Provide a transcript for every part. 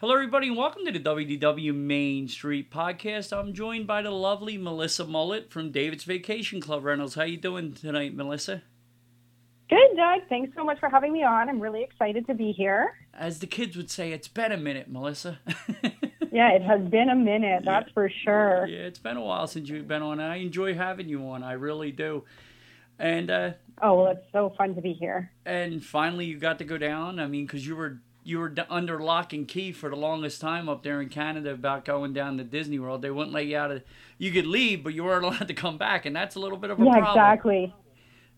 Hello, everybody, and welcome to the WDW Main Street Podcast. I'm joined by the lovely Melissa Mullet from David's Vacation Club Rentals. How you doing tonight, Melissa? Good, Doug. Thanks so much for having me on. I'm really excited to be here. As the kids would say, it's been a minute, Melissa. Yeah, it has been a minute, that's for sure. yeah, it's been a while since you've been on. I enjoy having you on. I really do. And uh, Oh, well, it's so fun to be here. and finally, you got to go down. I mean, because you were you were under lock and key for the longest time up there in Canada about going down to Disney World. They wouldn't let you out of. You could leave, but you weren't allowed to come back, and that's a little bit of a Yeah, problem. exactly.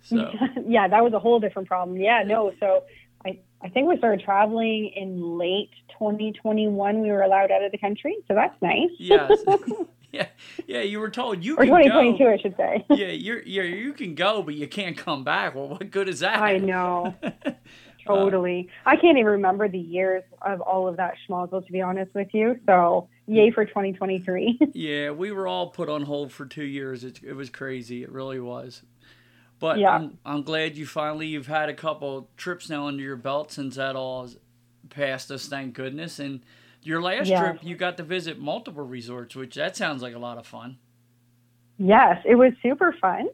So. yeah, that was a whole different problem. Yeah, no, so I, I think we started traveling in late 2021. We were allowed out of the country, so that's nice. Yes. yeah. Yeah. You were told you or can 2022, go. I should say. Yeah, you're, you're you can go, but you can't come back. Well, what good is that? I know. Totally. I can't even remember the years of all of that schmozzle, to be honest with you. So, yay for 2023. yeah, we were all put on hold for two years. It, it was crazy. It really was. But Yeah. I'm, I'm glad you finally you've had a couple trips now under your belt since that all passed us. Thank goodness. And your last trip, you got to visit multiple resorts, which that sounds like a lot of fun. Yes, it was super fun.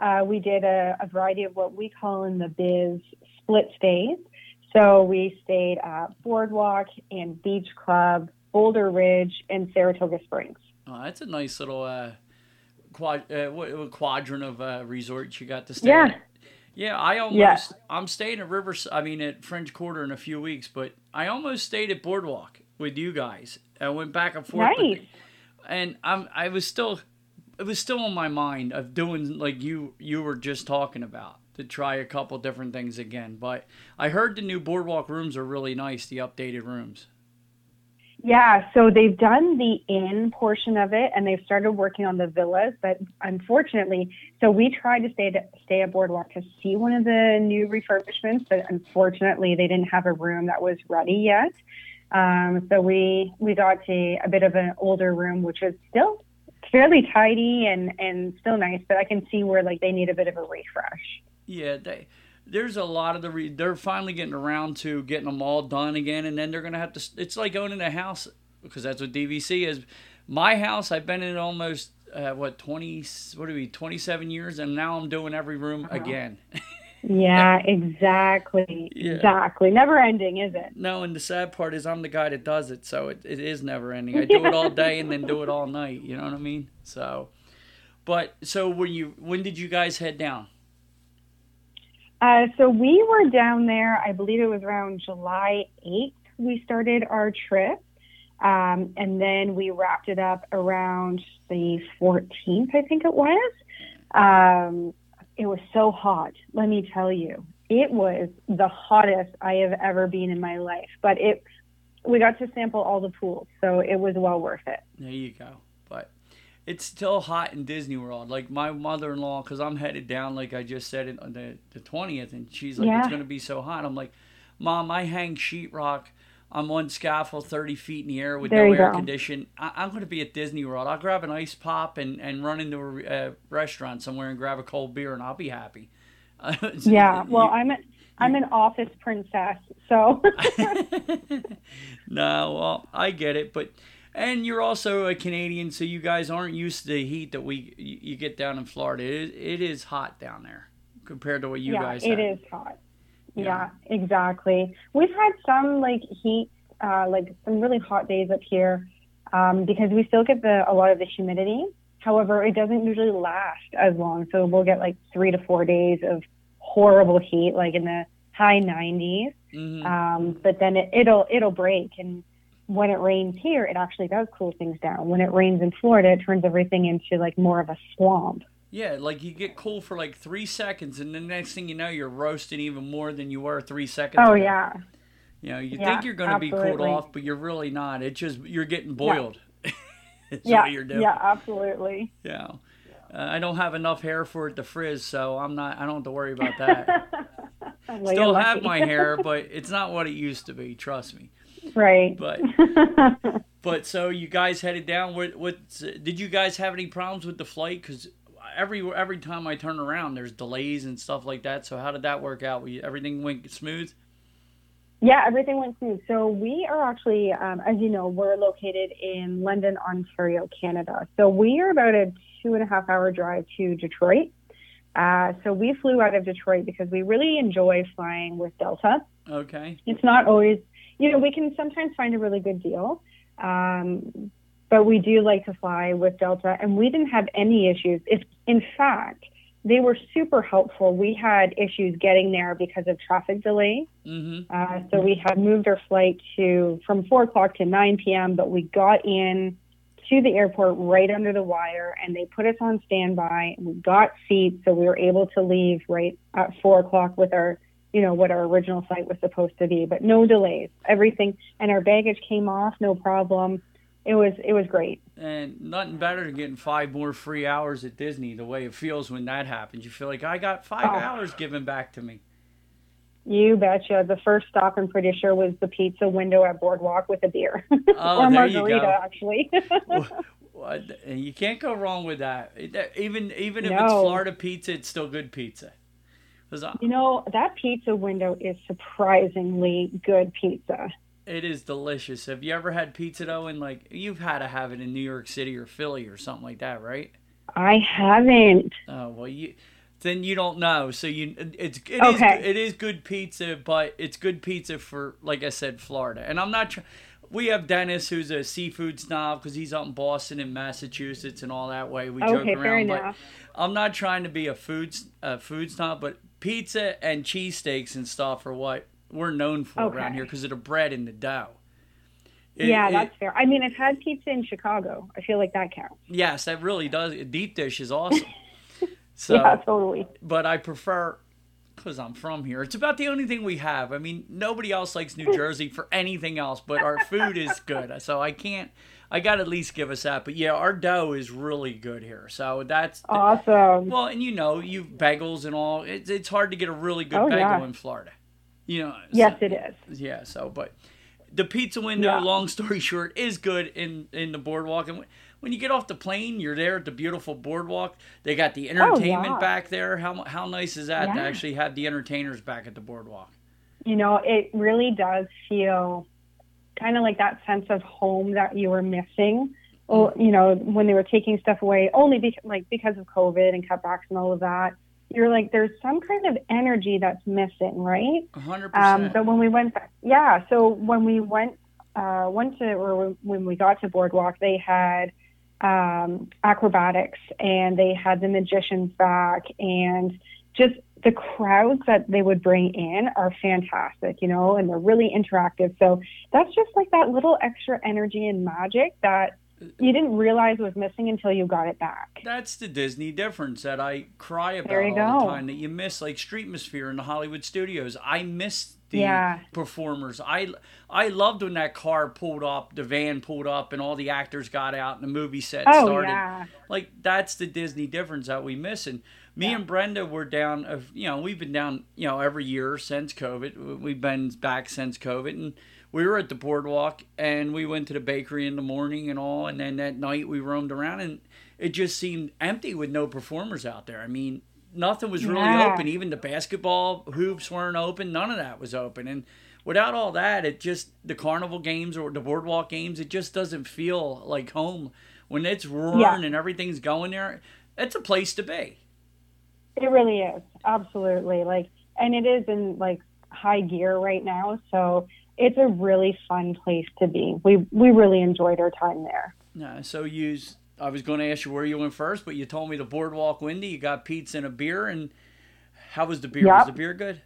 Uh, we did a, a variety of what we call in the biz split stays. So we stayed at Boardwalk and Beach Club, Boulder Ridge, and Saratoga Springs. Oh, that's a nice little uh, quad uh, quadrant of uh, resorts you got to stay. Yeah. at. Yeah, I almost Yeah. I'm staying at Rivers. I mean at French Quarter in a few weeks, but I almost stayed at Boardwalk with you guys. I went back and forth, but- and I'm I was still it was still on my mind of doing like you you were just talking about to try a couple different things again. But I heard the new Boardwalk rooms are really nice, the updated rooms. Yeah, so they've done the inn portion of it and they've started working on the villas, but unfortunately, so we tried to stay at, stay at Boardwalk to see one of the new refurbishments, but unfortunately, they didn't have a room that was ready yet. Um, so we we got to a bit of an older room, which was still fairly tidy and and still nice, but I can see where like they need a bit of a refresh. Yeah, they there's a lot of the re- they're finally getting around to getting them all done again, and then they're gonna have to. It's like owning a house because that's what DVC is. My house, I've been in almost uh, what twenty what do we twenty seven years, and now I'm doing every room again. Yeah, exactly, Yeah. exactly. Never ending, is it? no, and the sad part is I'm the guy that does it, so it, it is never ending. I do it all day and then do it all night. You know what I mean? So, but so when you when did you guys head down? Uh, so we were down there, I believe it was around July 8th, we started our trip. Um, and then we wrapped it up around the 14th, I think it was. Um, it was so hot, let me tell you. It was the hottest I have ever been in my life. But it, we got to sample all the pools, so it was well worth it. There you go. It's still hot in Disney World. Like my mother-in-law, because I'm headed down, like I just said, it on the the twentieth, and she's like, Yeah. "It's going to be so hot." I'm like, Mom, I hang sheetrock on one scaffold 30 feet in the air with There no air go. condition. I, I'm going to be at Disney World. I'll grab an ice pop and, and run into a uh, restaurant somewhere and grab a cold beer, and I'll be happy. Yeah. Well, I'm a, I'm an office princess, so no, well, I get it, but and you're also a Canadian, so you guys aren't used to the heat that we you, get down in Florida. It is, it is hot down there compared to what you yeah, guys it have. is hot. Yeah. Yeah. exactly. We've had some like heat, uh, like some really hot days up here, um, because we still get the a lot of the humidity. However, it doesn't usually last as long, so we'll get like three to four days of horrible heat, like in the high 90s. Mhm. Um, but then it, it'll it'll break, and when it rains here, it actually does cool things down. When it rains in Florida, it turns everything into like more of a swamp. Yeah, like you get cool for like three seconds, and the next thing you know, you're roasting even more than you were three seconds. Oh ago. yeah, You know, you Yeah, think you're going to be cooled off, but you're really not. It's just you're getting boiled. Yeah, doing. yeah, absolutely. Yeah. Uh, I don't have enough hair for it to frizz, so I'm not. I don't have to worry about that. Still have my hair, but it's not what it used to be. Trust me. Right. But but so you guys headed down. What what did you guys have any problems with the flight? Because every every time I turn around, there's delays and stuff like that. So how did that work out? We, everything went smooth. Yeah, everything went smooth. So we are actually, um, as you know, we're located in London, Ontario, Canada. So we are about a two and a half hour drive to Detroit. Uh, so we flew out of Detroit because we really enjoy flying with Delta. Okay. It's not always, you know, we can sometimes find a really good deal, um, but we do like to fly with Delta, and we didn't have any issues. If, in fact, they were super helpful. We had issues getting there because of traffic delay. Mm-hmm. Uh, so we had moved our flight to from four o'clock to 9 p.m., but we got in to the airport right under the wire, and they put us on standby. And we got seats, so we were able to leave right at four o'clock with our, you know, what our original flight was supposed to be. But no delays. Everything and our baggage came off, no problem. It was it was great. And nothing better than getting five more free hours at Disney. The way it feels when that happens, you feel like I got five Oh. hours given back to me. You betcha. The first stop, I'm pretty sure, was the pizza window at Boardwalk with a beer Oh, or there you margarita, go. actually. Well, you can't go wrong with that. Even even if it's Florida pizza, it's still good pizza. You know, that pizza window is surprisingly good pizza. It is delicious. Have you ever had pizza though? And like you've had to have it in New York City or Philly or something like that, right? I haven't. Oh well, you then you don't know. So you it's it is Okay. it is good pizza, but it's good pizza for like I said, Florida. And I'm not. Tr- we have Dennis, who's a seafood snob because he's out in Boston and Massachusetts and all that way. We joke around, but enough. I'm not trying to be a food a food snob, but pizza and cheesesteaks and stuff are what we're known for around here because of the bread and the dough. It- yeah, it- that's fair. I mean, I've had pizza in Chicago. I feel like that counts. yes, that really does. Deep dish is awesome. So, yeah, totally. but I prefer because I'm from here. It's about the only thing we have. I mean, nobody else likes New Jersey for anything else, but our food is good. So I can't. I got to at least give us that. But yeah, our dough is really good here. So that's Awesome. well, and you know, you bagels and all. It's it's hard to get a really good Oh, bagel yeah. in Florida. You know. Yes, so- it is. yeah. So, but the pizza window, Yeah. long story short, is good in in the boardwalk. And when- you get off the plane, you're there at the beautiful boardwalk. They got the entertainment Oh, yeah. back there. How how nice is that to actually have the entertainers back at the boardwalk? You know, it really does feel kind of like that sense of home that you were missing. Or, you know, when they were taking stuff away, only because, like because of COVID and cutbacks and all of that. You're like, there's some kind of energy that's missing, right? A hundred Um, but when we went back, yeah. So when we went, uh, went to, or when we got to Boardwalk, they had um, acrobatics and they had the magicians back, and just the crowds that they would bring in are fantastic, you know, and they're really interactive. So that's just like that little extra energy and magic that you didn't realize it was missing until you got it back. That's the Disney difference that I cry about all the time. That you miss, like Streetmosphere in the Hollywood studios. I miss the Yeah. performers. I I loved when that car pulled up, the van pulled up, and all the actors got out, and the movie set Oh started. yeah. Like that's the Disney difference that we miss. And Me Yeah. and Brenda were down. Of you know, we've been down. You know, every year since COVID. We've been back since COVID, and we were at the boardwalk, and we went to the bakery in the morning and all, and then that night we roamed around, and it just seemed empty with no performers out there. I mean, nothing was really Yeah. open. Even the basketball hoops weren't open. None of that was open, and without all that, it just the carnival games or the boardwalk games, it just doesn't feel like home when it's roaring Yeah. and everything's going there. It's a place to be. It really is. Absolutely. Like, and it is in like high gear right now. So it's a really fun place to be. We, we really enjoyed our time there. Yeah, so you. I was going to ask you where you went first, but you told me the boardwalk windy. You got pizza and a beer, and how was the beer? Was the beer good?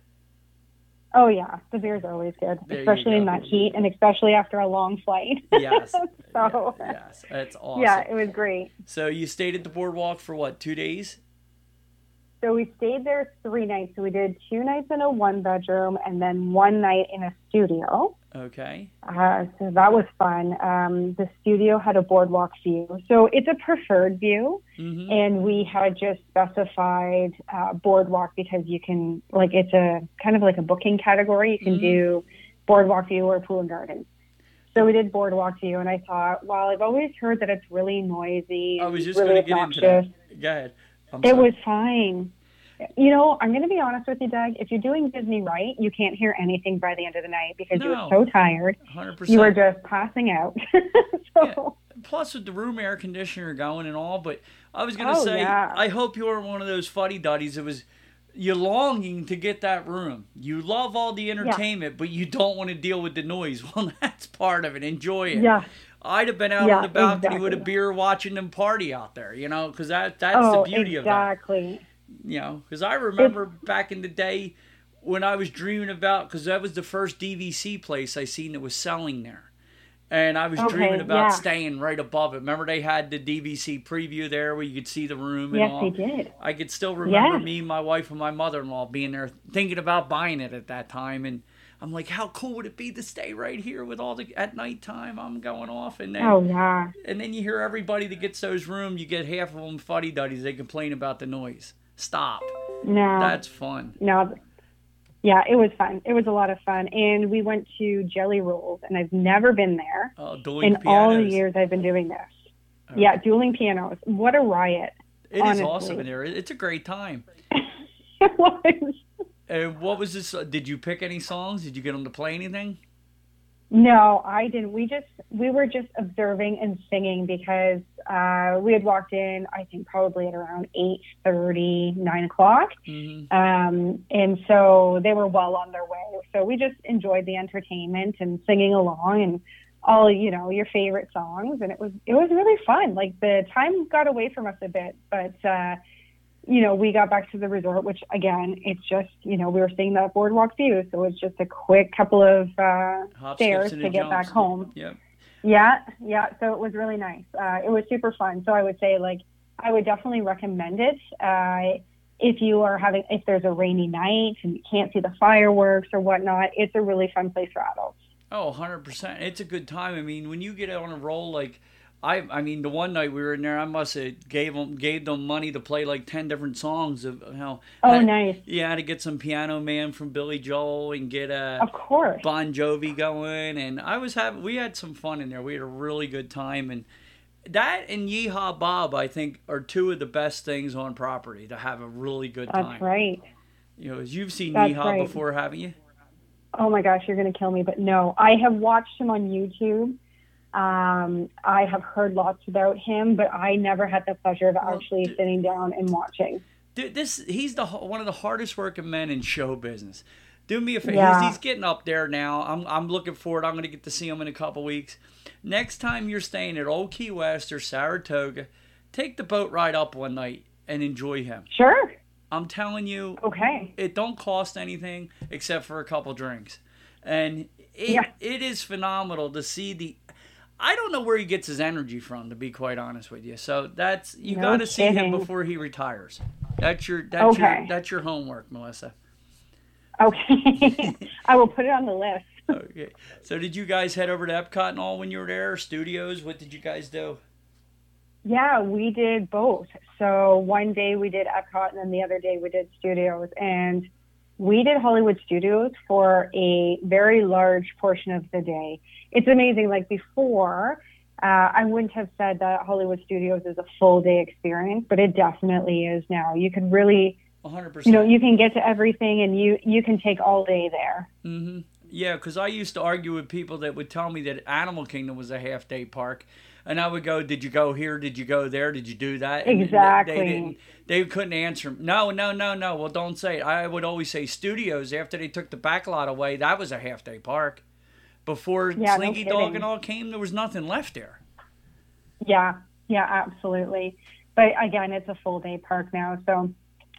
Oh yeah. The beer's always good, There especially in that heat and especially after a long flight. Yes. so yes, that's awesome. yeah, it was great. So you stayed at the boardwalk for what? Two days? So we stayed there three nights. So we did two nights in a one bedroom and then one night in a studio. Okay. Uh, so that was fun. Um, the studio had a boardwalk view. So it's a preferred view. hmm And we had just specified uh, boardwalk because you can, like, it's a kind of like a booking category. You can Mhm. do boardwalk view or pool and gardens. So we did boardwalk view. And I thought, well, I've always heard that it's really noisy. I was just really going to get into that. Go ahead. I'm It sorry. was fine. You know, I'm going to be honest with you, Doug. If you're doing Disney right, you can't hear anything by the end of the night because you No. were so tired. 100%. You were just passing out. so, Plus, with the room air conditioner going and all, but I was going to Oh, say, yeah. I hope you were one of those fuddy duddies It was you're longing to get that room. You love all the entertainment, but you don't want to deal with the noise. Well, that's part of it. Enjoy it. yeah. I'd have been out Yeah, on the balcony with a beer watching them party out there, you know, because that that's oh, the beauty of that. exactly. You know, because I remember back in the day when I was dreaming about, because that was the first DVC place I seen that was selling there. And I was Okay, dreaming about yeah. staying right above it. Remember they had the DVC preview there where you could see the room and Yes, all. they did. I could still remember Yes. me, my wife, and my mother-in-law being there, thinking about buying it at that time. And I'm like, how cool would it be to stay right here with all the at nighttime? I'm going off, and then Oh, yeah. and then you hear everybody that gets those rooms. You get half of them fuddy duddies. They complain about the noise. Stop. No. That's fun. no. Yeah, it was fun. It was a lot of fun. And we went to Jelly Rolls, and I've never been there Oh, dueling in all the years I've been doing this. Yeah, dueling pianos. What a riot. It is honestly. awesome in there. It's a great time. It was. And what was this? uh, Did you pick any songs? Did you get them to play anything? No, I didn't. We just we were just observing and singing because uh, we had walked in. I think probably at around eight thirty, nine o'clock, hmm um, and so they were well on their way. So we just enjoyed the entertainment and singing along and all you know your favorite songs, and it was it was really fun. Like the time got away from us a bit, but uh, you know we got back to the resort, which again it's just you know we were seeing that boardwalk view, so it's just a quick couple of. Uh, Hop, Stairs to get back home. Yep. Yeah, yeah. So it was really nice. Uh, it was super fun. So I would say, like, I would definitely recommend it. Uh, if you are having, if there's a rainy night and you can't see the fireworks or whatnot, it's a really fun place for adults. Oh, 100%. It's a good time. I mean, when you get on a roll like I I mean, the one night we were in there, I must have gave them gave them money to play like 10 different songs of how Oh, had- nice. Yeah, to get some Piano Man from Billy Joel and get a Of course. Bon Jovi going, and I was having we had some fun in there. We had a really good time, and that and Yeehaw Bob, I think, are two of the best things on property to have a really good That's time. right. You know, as you've seen That's Yeehaw right. before, haven't you? Oh my gosh, you're going to kill me. But no, I have watched him on YouTube. Um, I have heard lots about him, but I never had the pleasure of Well, actually d- sitting down and watching. Dude, this he's the one of the hardest working men in show business. Do me a favor. Yeah. He's, he's getting up there now. I'm I'm looking forward. I'm going to get to see him in a couple weeks. Next time you're staying at Old Key West or Saratoga, take the boat ride up one night and enjoy him. Sure. I'm telling you, Okay. it don't cost anything except for a couple drinks, and it, Yeah. it is phenomenal to see the. I don't know where he gets his energy from, to be quite honest with you. So that's you No got to see him before he retires. That's your that's Okay. your that's your homework, Melissa. Okay. I will put it on the list. Okay. So did you guys head over to Epcot and all when you were there? Studios? What did you guys do? Yeah, we did both. So one day we did Epcot, and then the other day we did Studios, and we did Hollywood Studios for a very large portion of the day. It's amazing. Like before, uh, I wouldn't have said that Hollywood Studios is a full day experience, but it definitely is now. You can really, 100%. you know, you can get to everything, and you you can take all day there. Mm-hmm. Yeah, because I used to argue with people that would tell me that Animal Kingdom was a half day park, and I would go, "Did you go here? Did you go there? Did you do that?" And Exactly. They, didn't. They couldn't answer. No, no, no, no. Well, don't say. It. I would always say Studios. After they took the back lot away, that was a half day park. Before Yeah, no Slinky Dog and all came, there was nothing left there. Yeah, yeah, absolutely. But again, it's a full day park now. So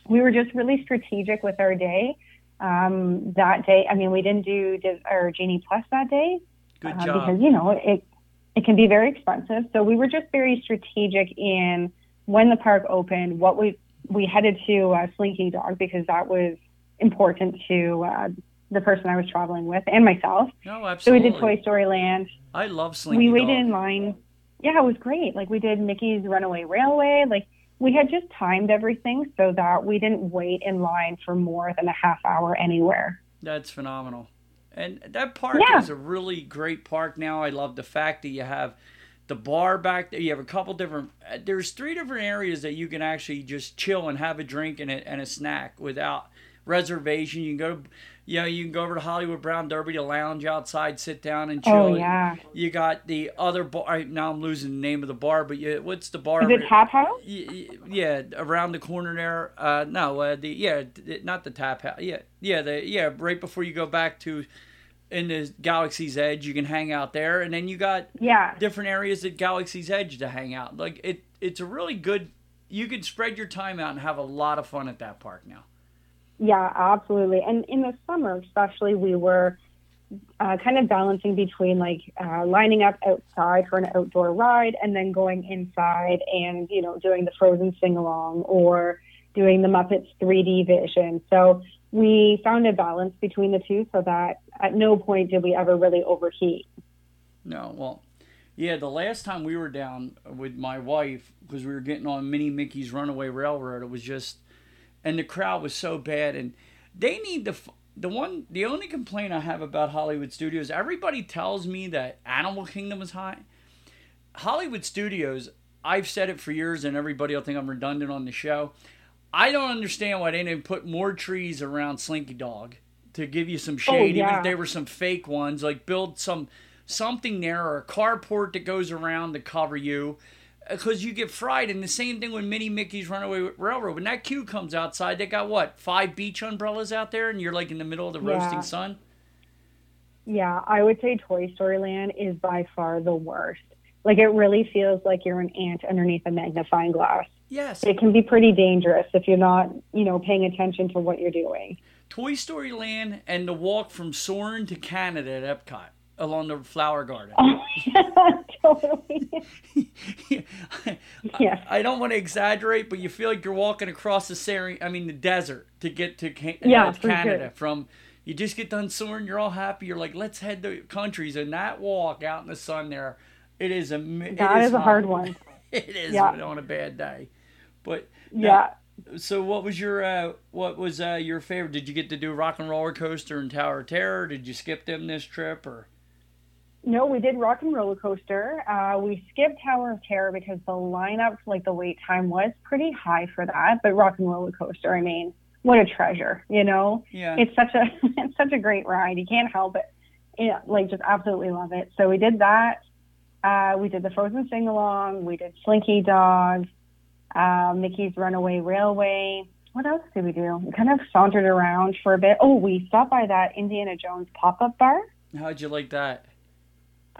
we were just really strategic with our day. Um, that day, I mean, we didn't do our Genie Plus that day Good uh, job. because, you know, it, it can be very expensive. So we were just very strategic in when the park opened, what we, we headed to uh, Slinky Dog because that was important to uh, the person I was traveling with and myself. no, So we did Toy Story Land I love Slinky we waited Dog. in line. Yeah, it was great. Like we did Mickey's Runaway Railway. Like we had just timed everything so that we didn't wait in line for more than a half hour anywhere. That's phenomenal. And that park Yeah. is a really great park now. I love the fact that you have the bar back there. You have a couple different, uh, there's three different areas that you can actually just chill and have a drink and a, and a snack without reservation. You can go to, you know, you can go over to Hollywood Brown Derby to lounge outside, sit down and chill. Oh yeah. You got the other bar. Now I'm losing the name of the bar, but you, what's the bar? Is it Tap House? Yeah, around the corner there. Uh, no, uh, the yeah, not the tap house. Yeah, yeah, the yeah, right before you go back to in the Galaxy's Edge, you can hang out there, and then you got Yeah. different areas at Galaxy's Edge to hang out. Like it, it's a really good. You can spread your time out and have a lot of fun at that park now. Yeah, absolutely. And in the summer, especially, we were uh, kind of balancing between like uh, lining up outside for an outdoor ride and then going inside and, you know, doing the Frozen sing along or doing the Muppets 3D vision. So we found a balance between the two so that at no point did we ever really overheat. No, well, yeah, the last time we were down with my wife because we were getting on Mini Mickey's Runaway Railroad, it was just, and the crowd was so bad, and they need the the one the only complaint I have about Hollywood Studios. Everybody tells me that Animal Kingdom is high. Hollywood Studios, I've said it for years, and everybody will think I'm redundant on the show. I don't understand why they didn't put more trees around Slinky Dog to give you some oh, shade, even yeah. if they were some fake ones. Like build some something there or a carport that goes around to cover you, Uh, because you get fried. And the same thing with Mini Mickey's Runaway Railroad. When that queue comes outside, they got what five beach umbrellas out there, and you're like in the middle of the roasting sun. Yeah, I would say Toy Story Land is by far the worst. Like it really feels like you're an ant underneath a magnifying glass. Yes, it can be pretty dangerous if you're not, you know, paying attention to what you're doing. Toy Story Land and the walk from Soarin' to Canada at Epcot along the Flower Garden. Oh, yeah, totally. Yeah. I, I don't want to exaggerate, but you feel like you're walking across the Seri- I mean the desert to get to Ca- Yeah, uh, Canada. sure. From you just get done soaring, you're all happy. You're like, let's head to countries, and that walk out in the sun there, it is a That it is a hard one. it is Yeah. on a bad day, but Yeah. so what was your uh, what was uh, your favorite? Did you get to do Rock and Roller Coaster and Tower of Terror? Did you skip them this trip or? No, we did Rock and Roller Coaster. Uh, we skipped Tower of Terror because the lineup, like the wait time, was pretty high for that. But Rock and Roller Coaster, I mean, what a treasure, you know? Yeah. It's such a it's such a great ride. You can't help it. Yeah, like just absolutely love it. So we did that. Uh, we did the Frozen sing along. We did Slinky Dog, uh, Mickey's Runaway Railway. What else did we do? We kind of sauntered around for a bit. Oh, we stopped by that Indiana Jones pop up bar. How'd you like that?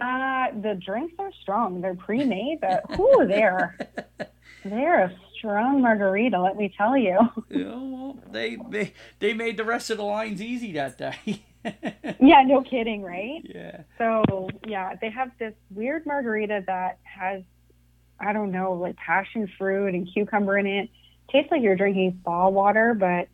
Uh, the drinks are strong. They're pre-made, but whoo, they're they're a strong margarita. Let me tell you. Yeah, well, they, they they made the rest of the lines easy that day. yeah, no kidding, right? yeah. So yeah, they have this weird margarita that has, I don't know, like passion fruit and cucumber in it. Tastes like you're drinking spa water, but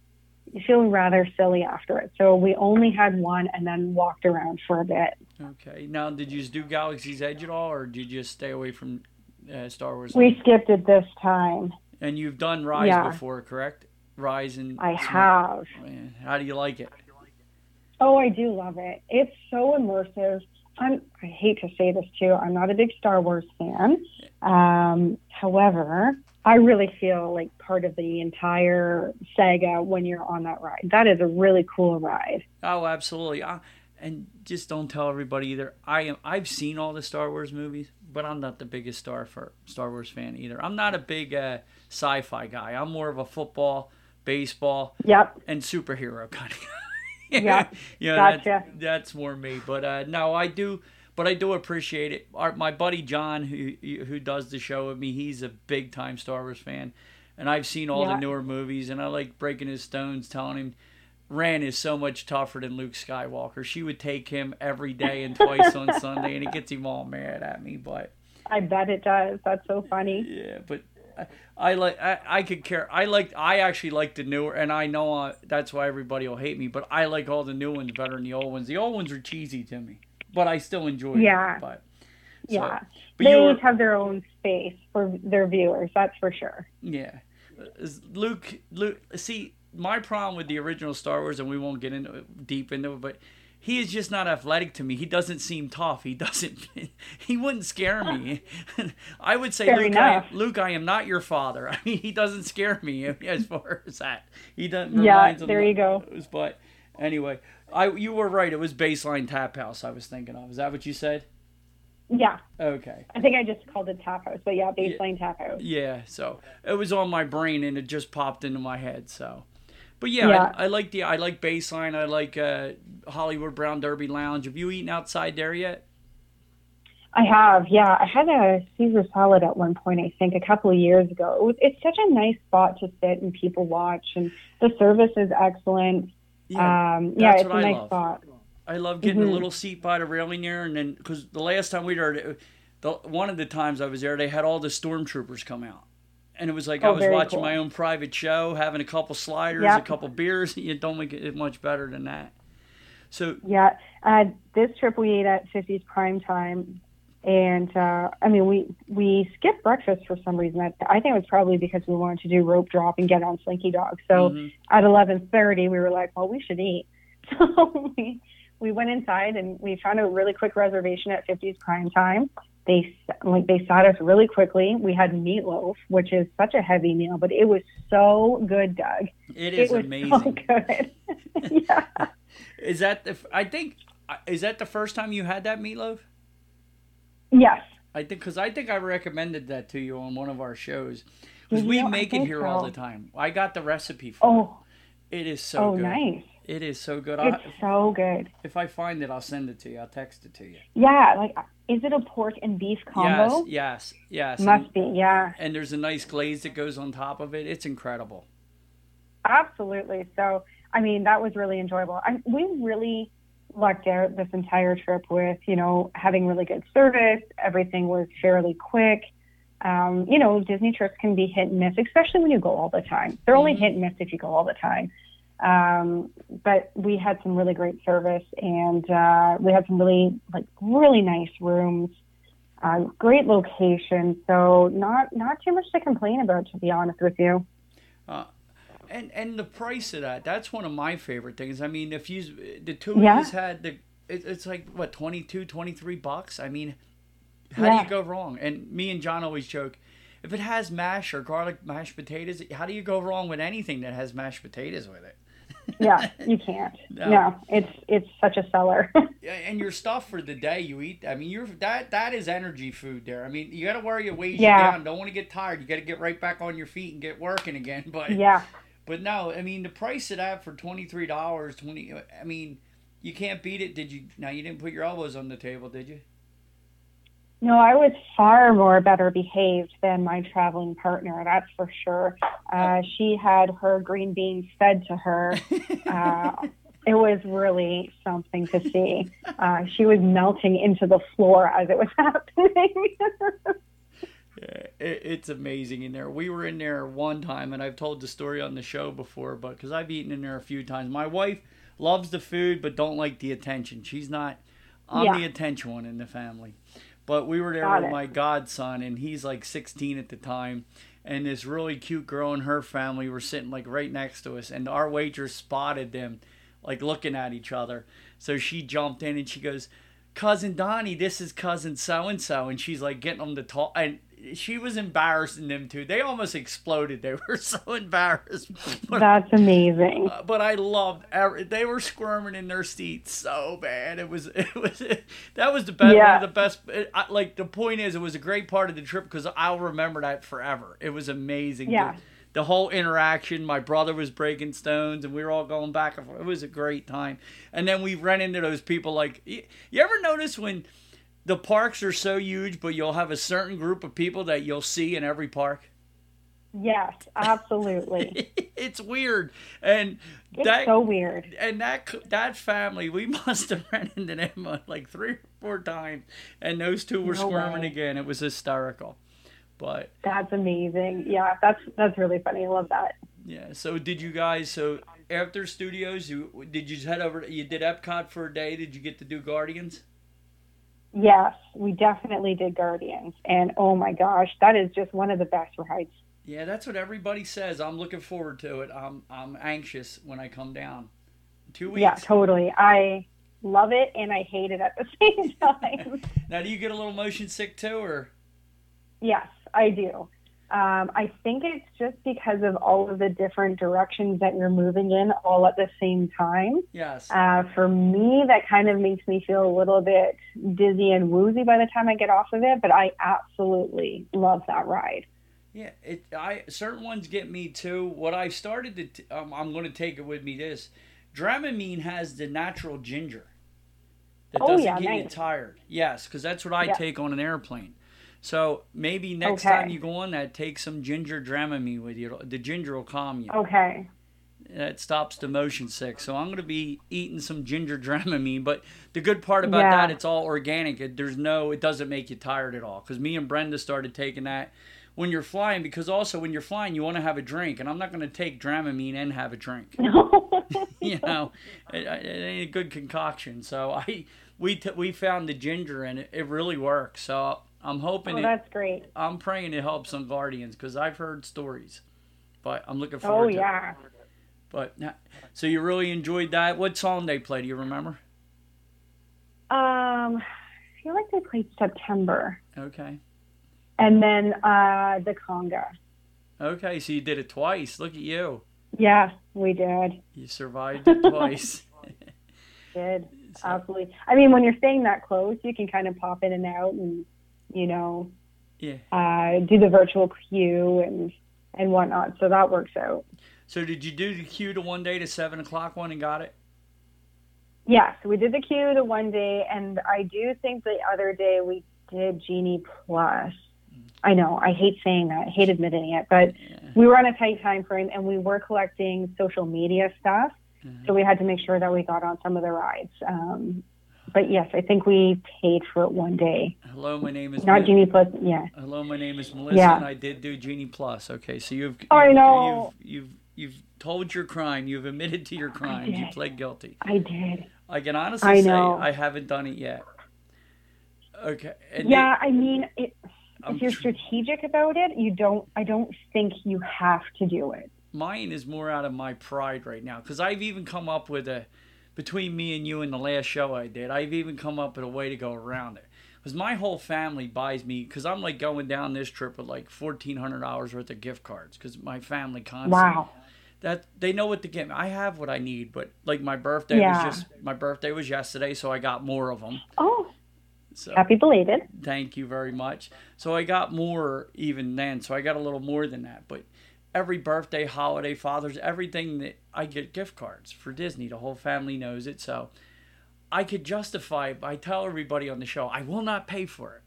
you feel rather silly after it. So we only had one and then walked around for a bit. Okay. Now, did you do Galaxy's Edge at all, or did you just stay away from uh, Star Wars? We skipped it this time. And you've done Rise Yeah. before, correct? Rise and I have. Man, How do you like it? Oh, I do love it. It's so immersive. I'm, I hate to say this too. I'm not a big Star Wars fan. Um, however, I really feel like part of the entire saga when you're on that ride. That is a really cool ride. Oh, absolutely. I, and just don't tell everybody either. I am. I've seen all the Star Wars movies, but I'm not the biggest Star for Star Wars fan either. I'm not a big uh, sci-fi guy. I'm more of a football, baseball, Yep. and superhero kind of. Guy. Yeah, you know, gotcha. that's, that's more me. But uh, no, I do. But I do appreciate it. Our, my buddy John, who who does the show with me, he's a big time Star Wars fan, and I've seen all the newer movies, and I like breaking his stones, telling him. Rey is so much tougher than Luke Skywalker. She would take him every day and twice on Sunday, and it gets him all mad at me. But I bet it does. That's so funny. yeah, but I, I like I, I could care. I like I actually like the newer, and I know uh, that's why everybody will hate me. But I like all the new ones better than the old ones. The old ones are cheesy to me, but I still enjoy Yeah. them. But so- Yeah. but they each have their own space for their viewers. That's for sure. yeah, Luke Luke. See, my problem with the original Star Wars, and we won't get into deep into it, but. He is just not athletic to me. He doesn't seem tough. He doesn't. He wouldn't scare me. I would say, Fair Luke, I. Luke, I am not your father. I mean, he doesn't scare me as far as that. He doesn't. Yeah, there you go. those, But anyway, I you were right. It was baseline tap house. I was thinking of. Is that what you said? Yeah. Okay. I think I just called it tap house, but yeah, baseline tap house. Yeah. So it was on my brain and it just popped into my head. So. But yeah, Yeah. I, I like the I like baseline. I like uh, Hollywood Brown Derby Lounge. Have you eaten outside there yet? I have, yeah. I had a Caesar salad at one point, I think, a couple of years ago. It was, it's such a nice spot to sit and people watch, and the service is excellent. um, yeah, it's what a I nice love. spot. I love getting a Mhm. little seat by the railing there, and then because the last time we were, the one of the times I was there, they had all the stormtroopers come out, and it was like I Oh, was watching cool. my own private show, having a couple sliders, Yeah. a couple beers. You don't make it much better than that. So Yeah, uh, this trip we ate at 50's prime time, and uh, I mean we we skipped breakfast for some reason. I, I think it was probably because we wanted to do rope drop and get on Slinky Dog. So mhm. at 11:30 we were like, well, we should eat. So we we went inside and we found a really quick reservation at 50's prime time. They like they sat us really quickly. We had meatloaf, which is such a heavy meal, but it was so good, Doug. it is it was amazing. so good. yeah. Is that the? I think uh, is that the first time you had that meatloaf? Yes. I think because I think I recommended that to you on one of our shows. Because we? I make it here all the time. I got the recipe for Oh, it. It is so oh, good. nice. It is so good. I, It's so good. if I find it, I'll send it to you. I'll text it to you. Yeah, like is it a pork and beef combo? Yes, yes, yes. Must and, be, yeah. and there's a nice glaze that goes on top of it. It's incredible. Absolutely. So, I mean, that was really enjoyable. I, we really lucked out this entire trip with, you know, having really good service. Everything was fairly quick. Um, you know, Disney trips can be hit and miss, especially when you go all the time. They're only Mhm. hit and miss if you go all the time. Um, but we had some really great service, and uh, we had some really, like, really nice rooms. Uh, great location, so not not too much to complain about, to be honest with you. And and the price of that, that's one of my favorite things. I mean, if you the two Yeah. of you had the it, it's like what 22 23 bucks. I mean, how do you go wrong? And me and John always joke if it has mash or garlic mashed potatoes, how do you go wrong with anything that has mashed potatoes with it? Yeah, you can't. No. no, it's it's such a seller. Yeah, and your stuff for the day you eat. I mean, you're that that is energy food there. I mean, you got to worry your weighs Yeah. down. Don't want to get tired. You got to get right back on your feet and get working again. But yeah, but no, I mean the price of that for twenty three dollars twenty. I mean, you can't beat it. Did you? Now you didn't put your elbows on the table, did you? No, I was far more better behaved than my traveling partner. That's for sure. Uh, she had her green beans fed to her. Uh, it was really something to see. Uh, she was melting into the floor as it was happening. Yeah, it, it's amazing in there. We were in there one time, and I've told the story on the show before, but because I've eaten in there a few times. My wife loves the food, but don't like the attention. She's not. I'm Yeah. the attention one in the family. But we were there Got with it. my godson, and he's like 16 at the time. And this really cute girl and her family were sitting like right next to us, and our waitress spotted them, like looking at each other. So she jumped in and she goes, "Cousin Donnie, this is cousin so and so," and she's like getting them to talk, and she was embarrassing them too. They almost exploded. They were so embarrassed. But That's amazing. uh, but I loved every, they were squirming in their seats so bad. It was it was that was the best one Yeah. of the best. It, I, like the point is, it was a great part of the trip because I'll remember that forever. It was amazing. Yeah. The, the whole interaction. My brother was breaking stones, and we were all going back and forth. It was a great time. And then we ran into those people. Like you, you ever notice when the parks are so huge, but you'll have a certain group of people that you'll see in every park. Yes, absolutely. it's weird, and It's that so weird. and that that family, we must have ran into them uh, like three or four times, and those two were No squirming way. again. It was hysterical, but That's amazing. Yeah, that's that's really funny. I love that. yeah. So did you guys? So after studios, you did you head over? You did Epcot for a day. Did you get to do Guardians? Yes, we definitely did Guardians, and oh my gosh, that is just one of the best rides. Yeah, that's what everybody says. I'm looking forward to it. I'm I'm anxious when I come down. Two weeks. Yeah, totally. I love it and I hate it at the same time. Now, do you get a little motion sick too, or? yes, I do. Um, I think it's just because of all of the different directions that you're moving in all at the same time. Yes. Uh, for me, that kind of makes me feel a little bit dizzy and woozy by the time I get off of it, but I absolutely love that ride. Yeah, it. I certain ones get me too. What I've started to, t- um, I'm going to take it with me. This Dramamine has the natural ginger that Oh, doesn't yeah, get you tired. Yes, because that's what I Yeah. take on an airplane. So maybe next Okay. time you go on that, take some ginger Dramamine with you. The ginger will calm you. Okay. That stops the motion sick. So I'm going to be eating some ginger Dramamine. But the good part about Yeah. that, it's all organic. It, there's no, it doesn't make you tired at all. Because me and Brenda started taking that when you're flying. Because also when you're flying, you want to have a drink, and I'm not going to take Dramamine and have a drink. you know, it, it ain't a good concoction. So I, we t- we found the ginger, and it, it really works. So I'm hoping oh, it, that's great. I'm praying it helps some Guardians because I've heard stories. But I'm looking Oh, forward to it. yeah. But so you really enjoyed that. What song they play? Do you remember? Um, I feel like they played September. Okay. And then uh, the conga. Okay. So you did it twice. Look at you. Yeah, we did. You survived it twice. Did. So- Absolutely. I mean, when you're staying that close, you can kind of pop in and out and, you know, yeah. uh, do the virtual queue and, and whatnot. So that works out. So did you do the queue to one day to seven o'clock one and got it? Yes, we did the queue the one day, and I do think the other day we did Genie Plus. I know, I hate saying that, I hate admitting it, but Yeah. we were on a tight time frame and we were collecting social media stuff. So we had to make sure that we got on some of the rides. Um, but yes, I think we paid for it one day. Hello, my name is. Not Mel- Genie Plus, yeah. Hello, my name is Melissa, Yeah. and I did do Genie Plus. Okay, so you've. I you've- know. You've, you've you've told your crime. You've admitted to your crime. You pled guilty. I did. I can honestly I say. I haven't done it yet. Okay. and Yeah, I mean, it, if you're tr- strategic about it, you don't. I don't think you have to do it. mine is more out of my pride right now because I've even come up with a between me and you in the last show I did. I've even come up with a way to go around it. Because my whole family buys me because I'm like going down this trip with like fourteen hundred dollars worth of gift cards because my family constantly Wow. that they know what to get me. I have what I need, but like my birthday Yeah. was just my birthday was yesterday, so I got more of them. Oh, So happy belated. thank you very much. So I got more even then. So I got a little more than that. But every birthday, holiday, Father's, everything that I get gift cards for Disney. The whole family knows it. So I could justify. I tell everybody on the show, I will not pay for it.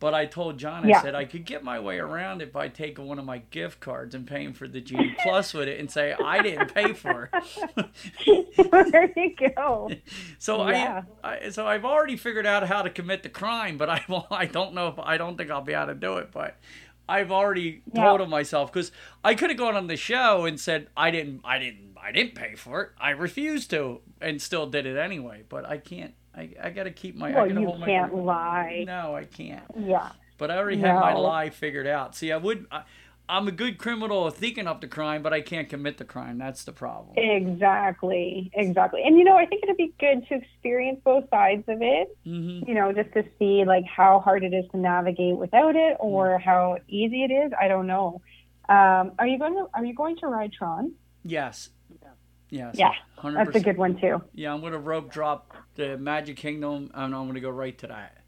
But I told John, I Yeah. said I could get my way around it by taking one of my gift cards and paying for the Genie Plus with it and say I didn't pay for it. there you go. So Yeah. I, I, so I've already figured out how to commit the crime, but I I don't know if I don't think I'll be able to do it. But I've already Yeah. told him myself because I could have gone on the show and said I didn't I didn't I didn't pay for it. I refused to and still did it anyway. But I can't I, I got to keep my. Well, I gotta you hold can't my, lie. No, I can't. Yeah. But I already have my lie figured out. See, I would. I, I'm a good criminal of thinking up the crime, but I can't commit the crime. That's the problem. Exactly, exactly. And you know, I think it'd be good to experience both sides of it. hmm You know, just to see like how hard it is to navigate without it, or how easy it is. I don't know. Um, are you going to Are you going to ride Tron? Yes. Yes. Yeah, 100%. That's a good one too. Yeah, I'm gonna rope drop the Magic Kingdom, and I'm gonna go right to that.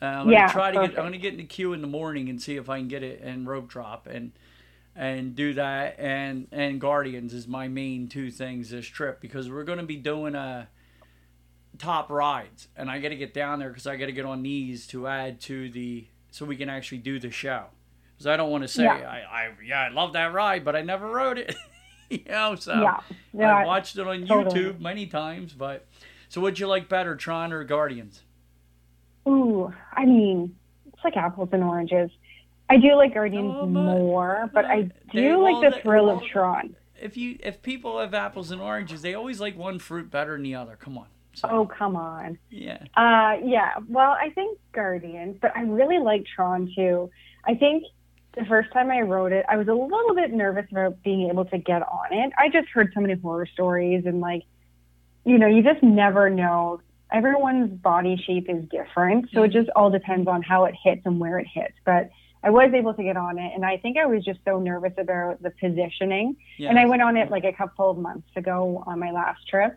Uh, I'm gonna Yeah, try to get. I'm gonna get in the queue in the morning and see if I can get it and rope drop and and do that and and Guardians is my main two things this trip because we're gonna be doing a top rides and I got to get down there because I got to get on knees to add to the so we can actually do the show because I don't want to say Yeah. I, I yeah I love that ride but I never rode it you know so yeah, I watched it on totally. YouTube many times, but so what'd you like better, Tron or Guardians? Ooh, I mean, it's like apples and oranges. I do like Guardians No, but- more, but I do like the they- thrill of Tron. If you if people have apples and oranges, they always like one fruit better than the other. Come on. So, Oh, come on. yeah. Uh, yeah. Well, I think Guardians, but I really like Tron too. I think the first time I wrote it, I was a little bit nervous about being able to get on it. I just heard so many horror stories and like, you know, you just never know. Everyone's body shape is different, so it mm-hmm. just all depends on how it hits and where it hits. But I was able to get on it, and I think I was just so nervous about the positioning. Yeah. And I went on it like a couple of months ago on my last trip.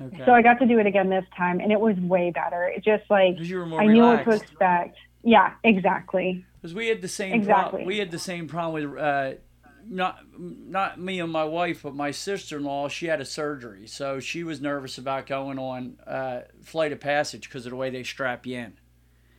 okay. So I got to do it again this time, and it was way better. It just like because you were more I knew what to expect. Yeah, exactly. Because we had the same Exactly. problem. We had the same problem with uh, not not me and my wife, but my sister in law. She had a surgery, so she was nervous about going on uh, Flight of Passage because of the way they strap you in.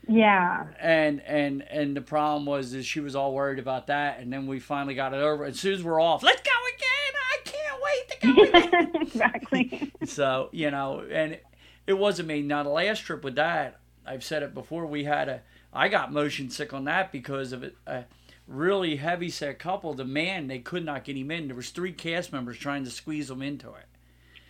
Yeah. and and and the problem was is she was all worried about that and then we finally got it over as soon as we're off let's go again i can't wait to go again exactly. so you know and it, it wasn't me now the last trip with that i've said it before we had a i got motion sick on that because of a really heavy set couple the man they could not get him in there was three cast members trying to squeeze him into it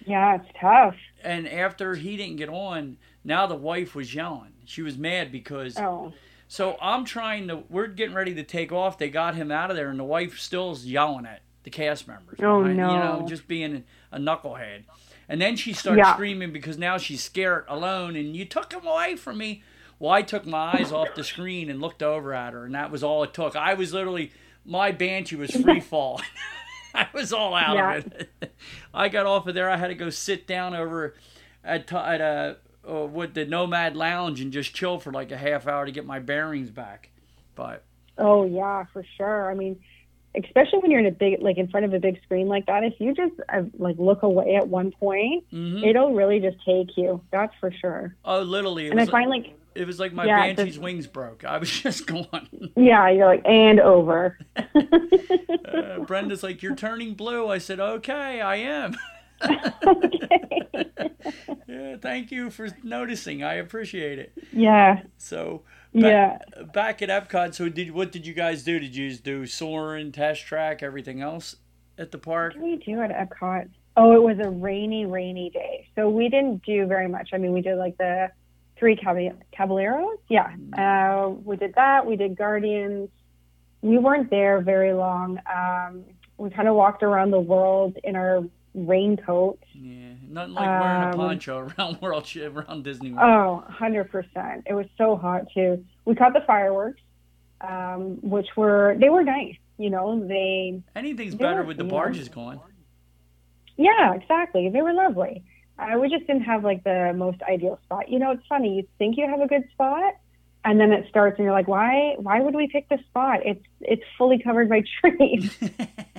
Yeah, it's tough. and after he didn't get on now the wife was yelling she was mad because Oh. so I'm trying to. We're getting ready to take off. They got him out of there, and the wife still's yelling at the cast members. Oh, no! You know, no. just being a knucklehead. And then she starts Yeah. screaming because now she's scared alone, and you took him away from me. Well, I took my eyes off the screen and looked over at her, and that was all it took. I was literally my banshee was free fall. I was all out Yeah. of it. I got off of there. I had to go sit down over at, at a uh, with the Nomad Lounge and just chill for like a half hour to get my bearings back. But Oh yeah, for sure. I mean, especially when you're in a big, like in front of a big screen like that, if you just uh, like look away at one point, mhm. it'll really just take you. That's for sure. oh, literally, it And I find like, it was like my Yeah, Banshee's wings broke. I was just going. yeah, you're like, and over. Uh, Brenda's like, "You're turning blue." I said, "Okay, I am." okay. yeah, thank you for noticing. I appreciate it. Yeah, So, ba- yeah. back at Epcot. So, did what did you guys do? Did you just do Soarin', test track, everything else at the park? What did we do at Epcot? Oh, it was a rainy, rainy day. So we didn't do very much. I mean, we did like the three Caballeros. Yeah. Uh, we did that. We did Guardians. We weren't there very long. Um, we kind of walked around the world in our raincoat. Yeah, nothing like wearing a Um, poncho around World around Disney World. Oh, 100%. It was so hot too. We caught the fireworks, um, which were, they were nice. You know, they, Anything's they better were- with the yeah. barges going. Yeah, exactly. They were lovely. We just didn't have like the most ideal spot. You know, it's funny. You think you have a good spot, and then it starts, and you're like, why? Why would we pick this spot? It's it's fully covered by trees.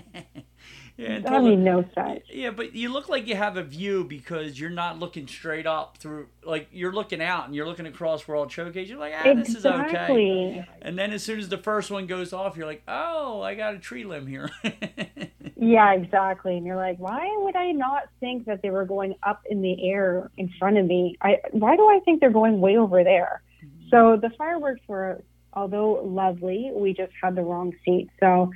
yeah, until made no sense. yeah, but you look like you have a view because you're not looking straight up through. Like you're looking out and you're looking across World Showcase. You're like, ah, this is okay. Exactly. And then as soon as the first one goes off, you're like, oh, I got a tree limb here. Yeah, exactly. And you're like, why would I not think that they were going up in the air in front of me? I why do I think they're going way over there? So the fireworks were, although lovely, we just had the wrong seat. So,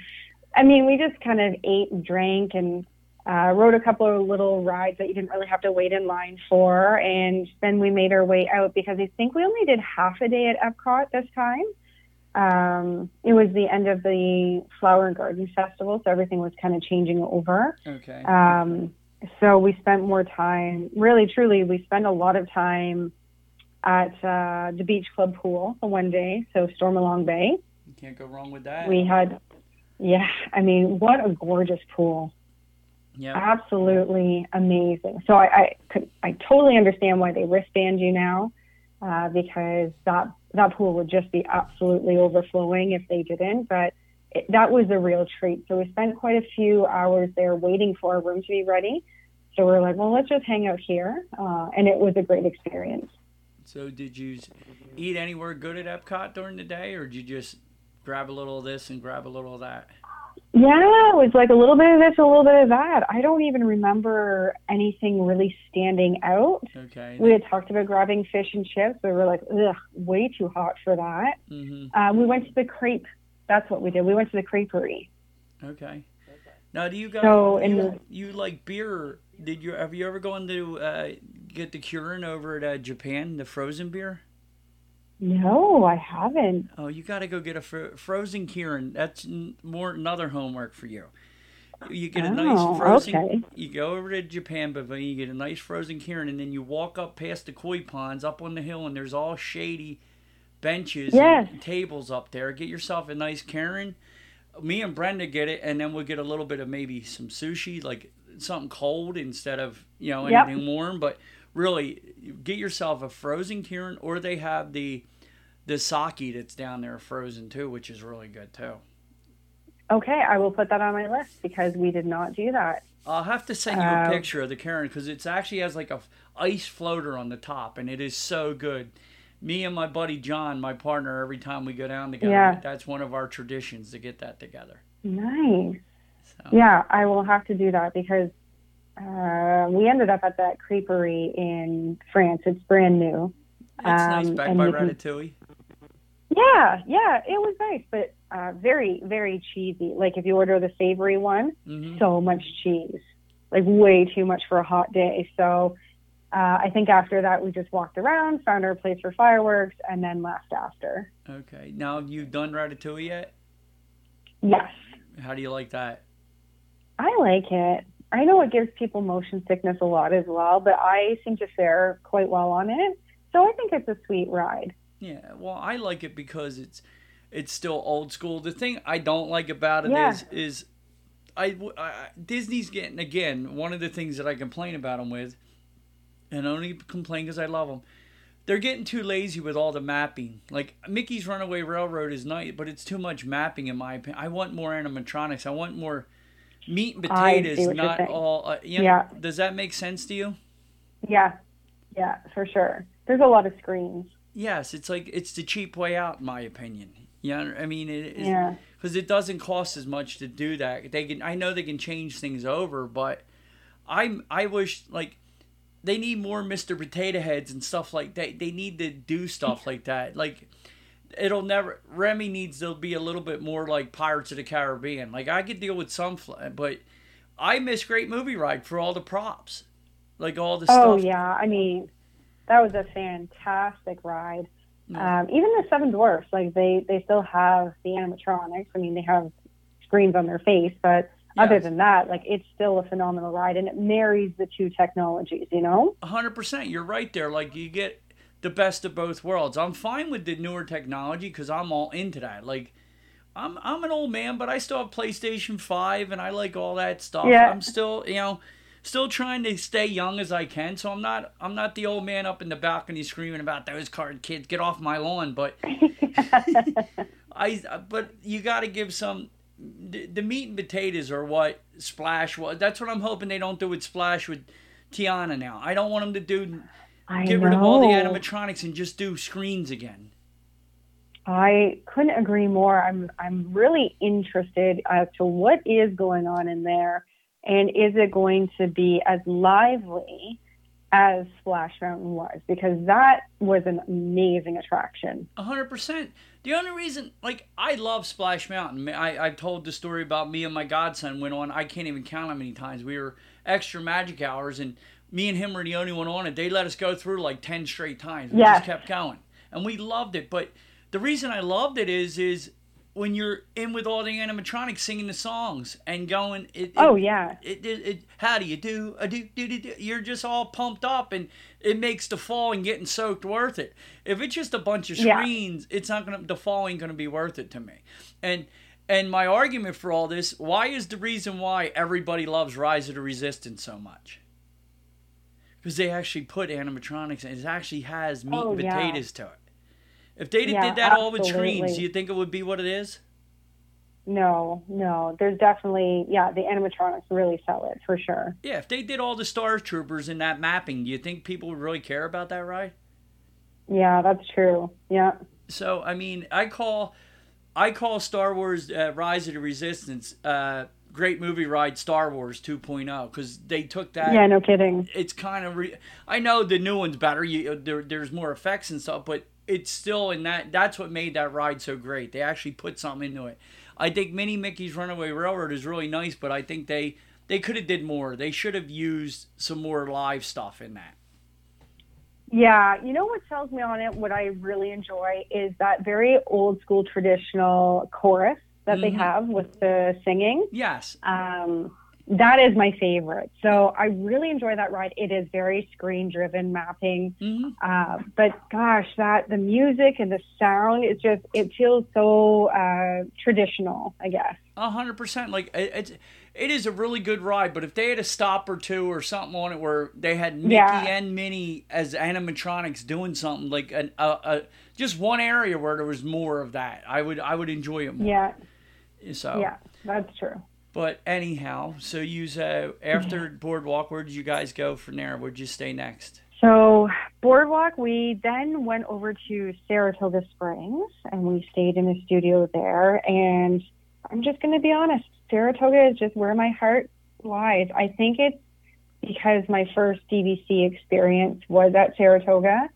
I mean, we just kind of ate and drank, and uh, rode a couple of little rides that you didn't really have to wait in line for, and then we made our way out because I think we only did half a day at Epcot this time. Um, it was the end of the Flower and Garden Festival, so everything was kind of changing over. Okay. Um, so we spent more time, really, truly, we spent a lot of time at uh, the Beach Club pool one day, so Stormalong Bay. You can't go wrong with that. We had, yeah, I mean, what a gorgeous pool. yeah. Absolutely amazing. So I, I could, I totally understand why they wristband you now, uh, because that that pool would just be absolutely overflowing if they didn't. But it, that was a real treat. So we spent quite a few hours there waiting for our room to be ready. So we are like, well, let's just hang out here, uh, and it was a great experience. So did you eat anywhere good at Epcot during the day, or did you just grab a little of this and grab a little of that? Yeah, it was like a little bit of this, a little bit of that. I don't even remember anything really standing out. Okay. We had talked about grabbing fish and chips, but we were like, ugh, way too hot for that. hmm Uh, we went to the crepe. That's what we did. We went to the creperie. Okay. Now, do you guys So, you, the- you like beer? Did you have you ever gone to uh, get the Kirin over at uh, Japan, the frozen beer? No, I haven't. Oh, you got to go get a fro- frozen Kirin. That's n- more another homework for you. You get a Oh, nice frozen. okay. You go over to Japan Pavilion, you get a nice frozen Kirin, and then you walk up past the koi ponds up on the hill, and there's all shady benches Yes. and tables up there. Get yourself a nice Kirin. Me and Brenda get it, and then we'll get a little bit of maybe some sushi, like something cold instead of you know Yep. anything warm. But really, get yourself a frozen Kirin, or they have the the sake that's down there frozen too, which is really good too. Okay, I will put that on my list because we did not do that. I'll have to send you a Uh, picture of the Kirin because it actually has like a ice floater on the top, and it is so good. Me and my buddy John, my partner, every time we go down together, Yeah. that's one of our traditions to get that together. Nice. So, Yeah, I will have to do that because uh, we ended up at that creperie in France. It's brand new. it's nice Um, back by you can- Ratatouille. Yeah, yeah, it was nice, but uh, very, very cheesy. Like if you order the savory one, hmm so much cheese, like way too much for a hot day. So uh, I think after that, we just walked around, found our place for fireworks, and then left after. Okay, now have you done Ratatouille yet? Yes, How do you like that? I like it. I know it gives people motion sickness a lot as well, but I seem to fare quite well on it. So I think it's a sweet ride. Yeah, well, I like it because it's it's still old school. The thing I don't like about it is Yeah. is I, I- Disney's getting again one of the things that I complain about them with, and I only complain because I love them. They're getting too lazy with all the mapping. Like Mickey's Runaway Railroad is nice, but it's too much mapping in my opinion. I want more animatronics. I want more meat and potatoes, not all. Uh, you know, Yeah. Does that make sense to you? Yeah, yeah, for sure. There's a lot of screens. Yes, it's like it's the cheap way out, in my opinion. Yeah, I mean, it is Yeah. because it doesn't cost as much to do that. They can, I know they can change things over, but I'm, I wish like they need more Mr. Potato Heads and stuff like that. They need to do stuff like that. Like it'll never. Remy needs to be a little bit more like Pirates of the Caribbean. Like I could deal with some, but I miss Great Movie Ride for all the props, like all the Oh stuff. Oh yeah, I mean, that was a fantastic ride. Yeah. Um, even the Seven Dwarfs, like they they still have the animatronics. I mean, they have screens on their face, but other than that, like it's still a phenomenal ride, and it marries the two technologies. You know? hundred percent. You're right there. Like you get the best of both worlds. I'm fine with the newer technology because I'm all into that. Like I'm I'm an old man, but I still have PlayStation Five and I like all that stuff. Yeah. I'm still you know still trying to stay young as I can. So I'm not I'm not the old man up in the balcony screaming about those card kids. Get off my lawn. But I but you got to give some. The, the meat and potatoes are what Splash was. That's what I'm hoping they don't do with Splash with Tiana now. I don't want them to do I get know. rid of all the animatronics and just do screens again. I couldn't agree more. I'm I'm really interested as to what is going on in there, and is it going to be as lively as Splash Mountain was because that was an amazing attraction. Hundred percent. The only reason, like, I love Splash Mountain. I I've told the story about me and my godson went on. I can't even count how many times we were extra magic hours, and me and him were the only one on it. They let us go through like ten straight times. We Yes. just kept going, and we loved it. But the reason I loved it is is when you're in with all the animatronics singing the songs and going. It, it, Oh yeah. it, it, how do you do do, do do do you're just all pumped up and it makes the fall and getting soaked worth it if it's just a bunch of Yeah. screens it's not gonna the fall ain't gonna be worth it to me and and my argument for all this why is the reason why everybody loves rise of the resistance so much because they actually put animatronics and it actually has meat Oh, and yeah. potatoes to it if they did, Yeah, did that all with screens do you think it would be what it is No, no. There's definitely yeah, the animatronics really sell it for sure. Yeah, if they did all the Star Troopers in that mapping, do you think people would really care about that ride? Yeah, that's true. Yeah. So, I mean, I call, I call Star Wars uh, Rise of the Resistance, uh, great movie ride Star Wars 2.0 because they took that. Yeah, no kidding. It's kind of, re- I know the new one's better. You, there, there's more effects and stuff, but it's still in that. That's what made that ride so great. They actually put something into it. I think Mini Mickey's Runaway Railroad is really nice, but I think they they could have did more. They should have used some more live stuff in that. Yeah, you know what sells me on it, what I really enjoy is that very old school traditional chorus that they Mhm. have with the singing. Yes. Um, that is my favorite. So I really enjoy that ride. It is very screen driven mapping. hmm Uh, but gosh, that the music and the sound, it's just, it feels so uh, traditional, I guess. A hundred percent. Like it, it's it is a really good ride, but if they had a stop or two or something on it where they had Mickey Yeah. and Minnie as animatronics doing something like an a, a just one area where there was more of that, I would I would enjoy it more. Yeah, So yeah, that's true. But anyhow, so you uh, after Boardwalk, where did you guys go from there? Where'd you stay next? So Boardwalk, we then went over to Saratoga Springs and we stayed in a studio there. And I'm just going to be honest, Saratoga is just where my heart lies. I think it's because my first DVC experience was at Saratoga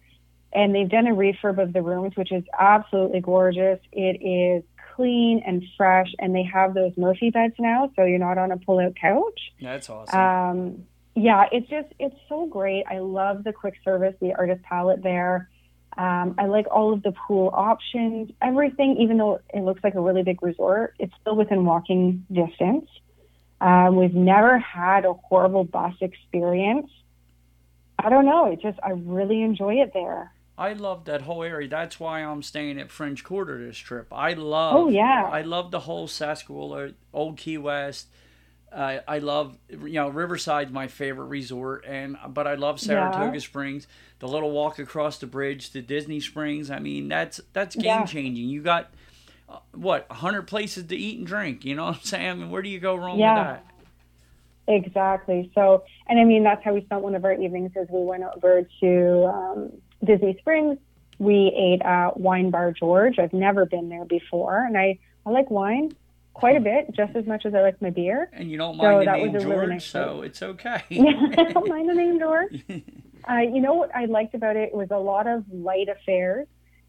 and they've done a refurb of the rooms, which is absolutely gorgeous. It is clean and fresh and they have those Murphy beds now, so you're not on a pull-out couch. That's awesome. Um, yeah, it's just it's so great. I love the quick service, the artist palette there. Um, I like all of the pool options, everything. Even though it looks like a really big resort, it's still within walking distance. Um, we've never had a horrible bus experience. I don't know. It just I really enjoy it there. I love that whole area. That's why I'm staying at French Quarter this trip. I love. Oh, yeah. I love the whole Saskatchewan, Old Key West. Uh, I love you know Riverside's my favorite resort, and but I love Saratoga Yeah. Springs. The little walk across the bridge to Disney Springs. I mean that's that's game Yeah. changing. You got uh, what hundred places to eat and drink. You know what I'm saying? I mean, where do you go wrong Yeah. with that? Exactly. So, and I mean, that's how we spent one of our evenings as we went over to um, Disney Springs. We ate at Wine Bar George. I've never been there before, and I, I like wine quite a bit, just as much as I like my beer. And you don't So mind the that name really George, nice so it's okay. yeah, I don't mind the name George. Uh, you know what I liked about it was a lot of light affairs.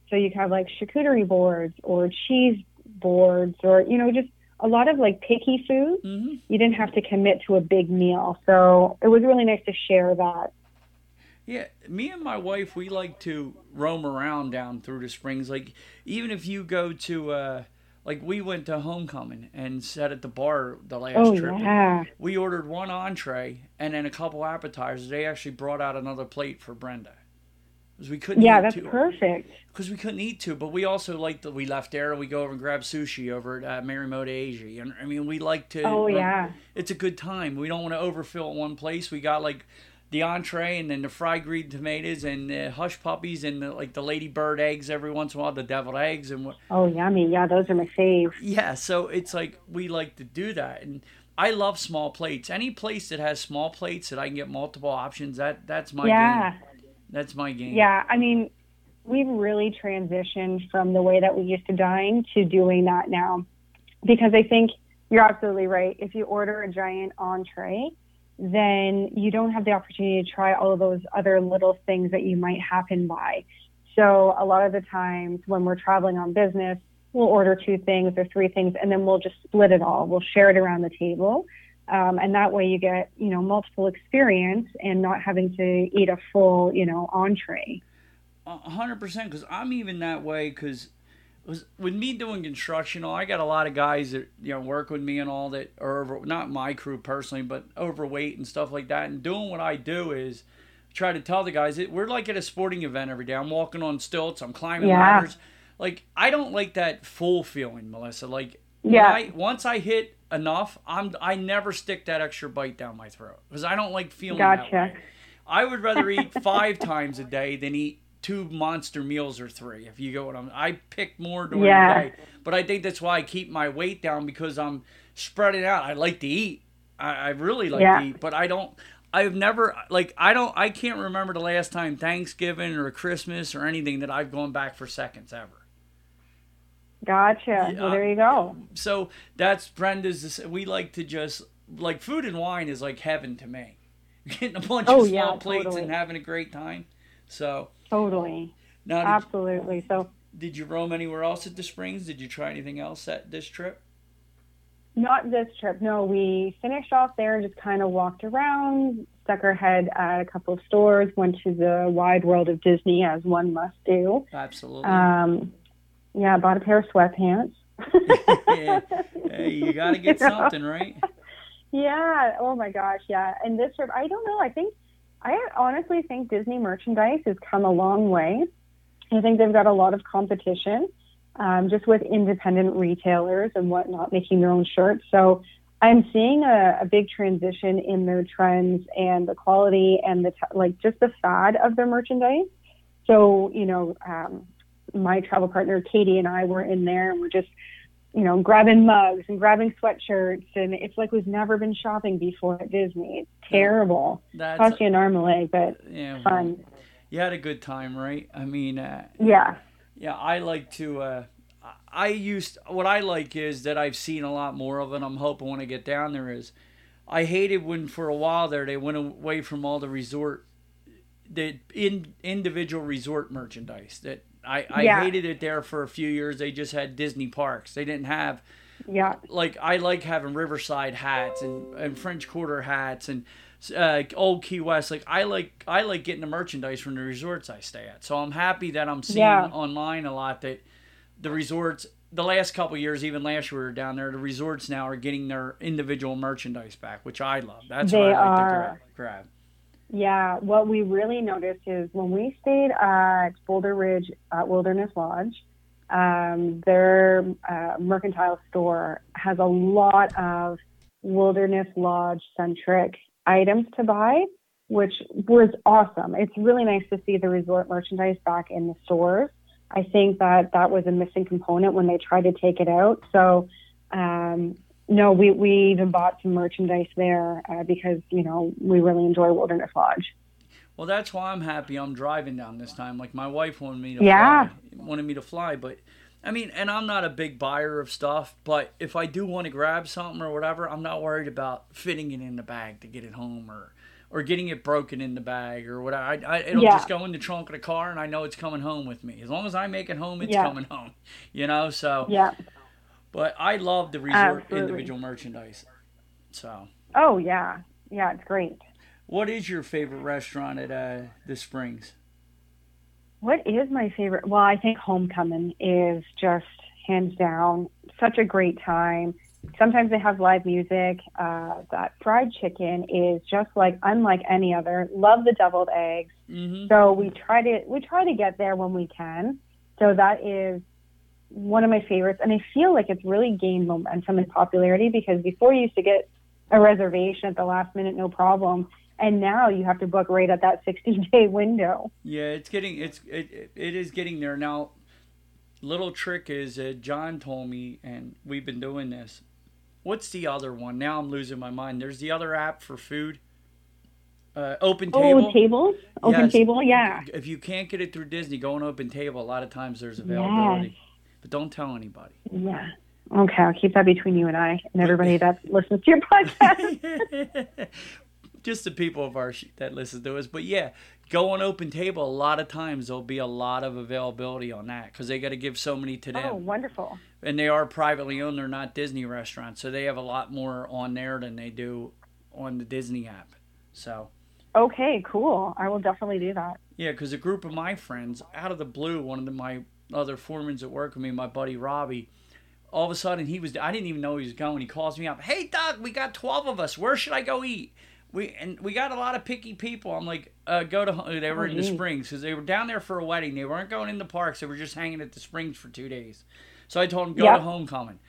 So you have like charcuterie boards or cheese boards or, you know, just a lot of like picky food. hmm You didn't have to commit to a big meal. So it was really nice to share that. Yeah, me and my wife, we like to roam around down through the springs. Like, even if you go to, uh, like, we went to homecoming and sat at the bar the last Oh, trip. yeah. We ordered one entree and then a couple appetizers. They actually brought out another plate for Brenda. Because we couldn't Yeah, eat that's two. perfect. Because we couldn't eat two, but we also like that we left there and we go over and grab sushi over at uh, Morimoto Asia. And I mean, we like to. Oh, yeah. It's a good time. We don't want to overfill at one place. We got like the entree and then the fried green tomatoes and the hush puppies and the, like the ladybird eggs every once in a while, the deviled eggs and what. Oh, yummy. Yeah, those are my fave. Yeah, so it's like we like to do that, and I love small plates. Any place that has small plates that I can get multiple options, that that's my yeah. game. That's my game. Yeah, I mean, we've really transitioned from the way that we used to dine to doing that now. Because I think you're absolutely right. If you order a giant entree, then you don't have the opportunity to try all of those other little things that you might happen by. So a lot of the times when we're traveling on business, we'll order two things or three things, and then we'll just split it all. We'll share it around the table. Um, and that way you get, you know, multiple experience and not having to eat a full, you know, entree. A hundred percent, because I'm even that way. Because with me doing construction, I got a lot of guys that you know work with me and all that are over, not my crew personally, but overweight and stuff like that. And doing what I do is try to tell the guys that we're like at a sporting event every day. I'm walking on stilts, I'm climbing yeah. ladders. Like I don't like that full feeling, Mellissa. Like yeah. I, once I hit enough, I'm I never stick that extra bite down my throat because I don't like feeling gotcha. that way. I would rather eat five times a day than eat two monster meals or three. If you go what I'm, I pick more during yeah. the day, but I think that's why I keep my weight down because I'm spreading out. I like to eat. I, I really like yeah. to eat, but I don't. I've never like I don't I can't remember the last time Thanksgiving or Christmas or anything that I've gone back for seconds ever. Gotcha. Well, there you go. So that's Brenda's. We like to just like food and wine is like heaven to me. Getting a bunch oh, of small yeah, plates totally. and having a great time. So totally. Now, absolutely. So did you roam anywhere else at the Springs? Did you try anything else at this trip? Not this trip. No, we finished off there and just kind of walked around, stuck our head at a couple of stores, went to the wide world of Disney as one must do. Absolutely. Um, yeah, bought a pair of sweatpants. yeah. Hey, you got to get you something, know? right? Yeah. Oh my gosh. Yeah. And this trip, I don't know. I think, I honestly think Disney merchandise has come a long way. I think they've got a lot of competition, um, just with independent retailers and whatnot making their own shirts. So I'm seeing a, a big transition in their trends and the quality and the t- like, just the fad of their merchandise. So you know, um, my travel partner Katie and I were in there and we're just, you know, grabbing mugs and grabbing sweatshirts and it's like we've never been shopping before at Disney. It's terrible. That's Cost you an arm and leg, but yeah, fun. You had a good time, right? I mean, uh, yeah, yeah. I like to. Uh, I used what I like is that I've seen a lot more of it. I'm hoping when I get down there is. I hated when for a while there they went away from all the resort, the in individual resort merchandise that I, I yeah. hated it there for a few years. They just had Disney parks. They didn't have yeah. Like I like having Riverside hats and, and French Quarter hats and uh, Old Key West. Like I like I like getting the merchandise from the resorts I stay at. So I'm happy that I'm seeing yeah. online a lot that the resorts the last couple years, even last year we were down there, the resorts now are getting their individual merchandise back, which I love. That's they what I like are. to grab. grab. Yeah, what we really noticed is when we stayed at Boulder Ridge uh, Wilderness Lodge, um, their uh, mercantile store has a lot of Wilderness Lodge centric items to buy, which was awesome. It's really nice to see the resort merchandise back in the stores. I think that that was a missing component when they tried to take it out. So um, no, we, we even bought some merchandise there uh, because, you know, we really enjoy Wilderness Lodge. Well, that's why I'm happy I'm driving down this time. Like my wife wanted me to yeah. fly, wanted me to fly, but I mean, and I'm not a big buyer of stuff, but if I do want to grab something or whatever, I'm not worried about fitting it in the bag to get it home or or getting it broken in the bag or whatever. I, I, it'll yeah. just go in the trunk of the car and I know it's coming home with me. As long as I make it home, it's yeah. coming home. You know, so yeah. But I love the resort Absolutely. individual merchandise. So. Oh yeah, yeah, it's great. What is your favorite restaurant at uh, the Springs? What is my favorite? Well, I think Homecoming is just hands down such a great time. Sometimes they have live music. Uh, that fried chicken is just like unlike any other. Love the deviled eggs. Mm-hmm. So we try to we try to get there when we can. So that is one of my favorites, and I feel like it's really gained momentum and popularity because before you used to get a reservation at the last minute, no problem, and now you have to book right at that 60 day window. Yeah, it's getting it's it, it is getting there now. Little trick is uh, John told me, and we've been doing this. What's the other one? Now I'm losing my mind. There's the other app for food. Uh, open oh, table. Oh, tables. Open yes. table. Yeah. If you can't get it through Disney, go on Open Table. A lot of times there's availability. Yes but don't tell anybody. Yeah. Okay, I'll keep that between you and I and everybody that listens to your podcast. just the people of our sh- that listen to us. But yeah, go on open table. A lot of times there'll be a lot of availability on that because they got to give so many to them. Oh, wonderful. And they are privately owned. They're not Disney restaurants, so they have a lot more on there than they do on the Disney app. So. Okay, cool. I will definitely do that. Yeah, because a group of my friends, out of the blue, one of the, my other foremans at work with me, my buddy Robbie, all of a sudden he was, I didn't even know he was going. He calls me up, hey, Doug, we got 12 of us. Where should I go eat? We And we got a lot of picky people. I'm like, uh, go to, home. they were in the. Springs because they were down there for a wedding. They weren't going in the parks. They were just hanging at the Springs for two days. So I told him, go Yep. to homecoming.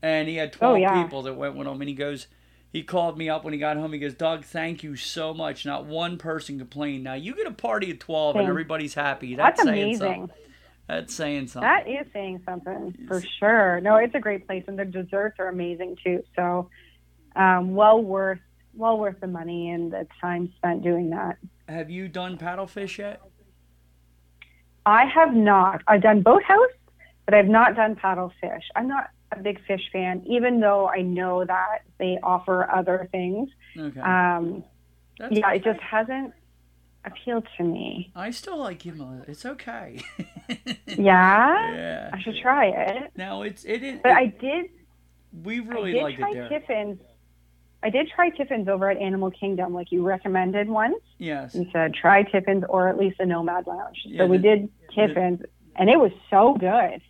And he had 12 Oh, yeah. people that went with him. And he goes, he called me up when he got home. He goes, Doug, thank you so much. Not one person complained. Now you get a party of 12 and everybody's happy. That's, That's amazing. something. That's saying something. That is saying something for sure. No, it's a great place, and the desserts are amazing too. So, um, well worth well worth the money and the time spent doing that. Have you done paddlefish yet? I have not. I've done boathouse, but I've not done paddlefish. I'm not a big fish fan, even though I know that they offer other things. Okay. Um, That's yeah, it just hasn't appealed to me. I still like him. a- It's okay. Yeah, yeah. I should try it. No, it's it is. But I did we I really did like try it there. Tiffin's. I did try Tiffin's over at Animal Kingdom, like you recommended once. Yes. You said try Tiffin's or at least the Nomad Lounge. Yeah, so we the- did Tiffin's, and it was so good.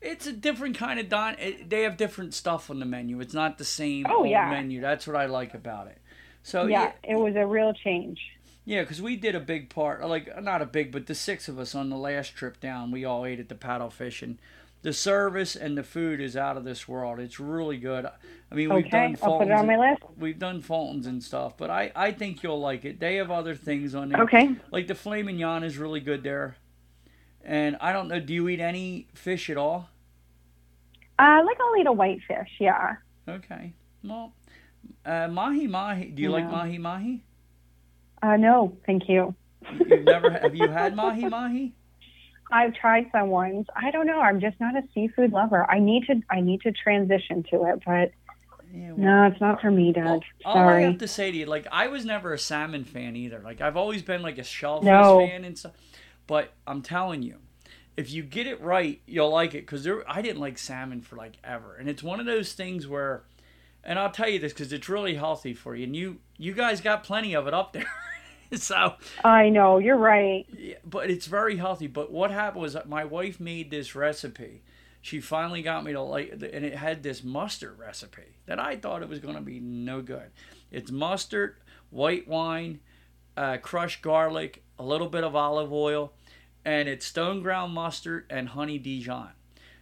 It's a different kind of don. It, they have different stuff on the menu. It's not the same Oh, yeah. menu. That's what I like about it. So yeah, yeah, it was a real change. Yeah, because we did a big part, like not a big, but the six of us on the last trip down, we all ate at the paddlefish, and the service and the food is out of this world. It's really good. I mean, we've Okay, done I'll put it on my list. we've done Fultons and stuff, but I, I think you'll like it. They have other things on there. Okay. Like the filet mignon is really good there. And I don't know, do you eat any fish at all? Uh, like I'll eat a whitefish. Yeah. Okay. Well, uh, mahi mahi. Do you like mahi mahi? Uh, no, thank you. You've never have you had mahi mahi? I've tried some ones. I don't know. I'm just not a seafood lover. I need to. I need to transition to it, but Yeah, well, no, it's not for me, Doug. all, all I Sorry. have to say to you, like I was never a salmon fan either. Like I've always been like a shellfish No. fan and stuff. But I'm telling you, if you get it right, you'll like it. Cause there, I didn't like salmon for like ever, and it's one of those things where, and I'll tell you this because it's really healthy for you, and you you guys got plenty of it up there. so I know. You're right. Yeah, but it's very healthy. But what happened was my wife made this recipe. She finally got me to like, and it had this mustard recipe that I thought it was going to be no good. It's mustard, white wine, uh, crushed garlic, a little bit of olive oil, and it's stone ground mustard and honey Dijon.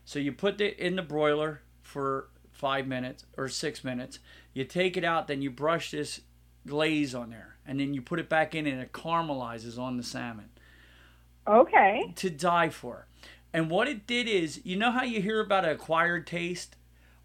So you put it in the broiler for five minutes or six minutes. You take it out, then you brush this glaze on there, and then you put it back in, and it caramelizes on the salmon Okay. to die for. And what it did is, you know how you hear about an acquired taste?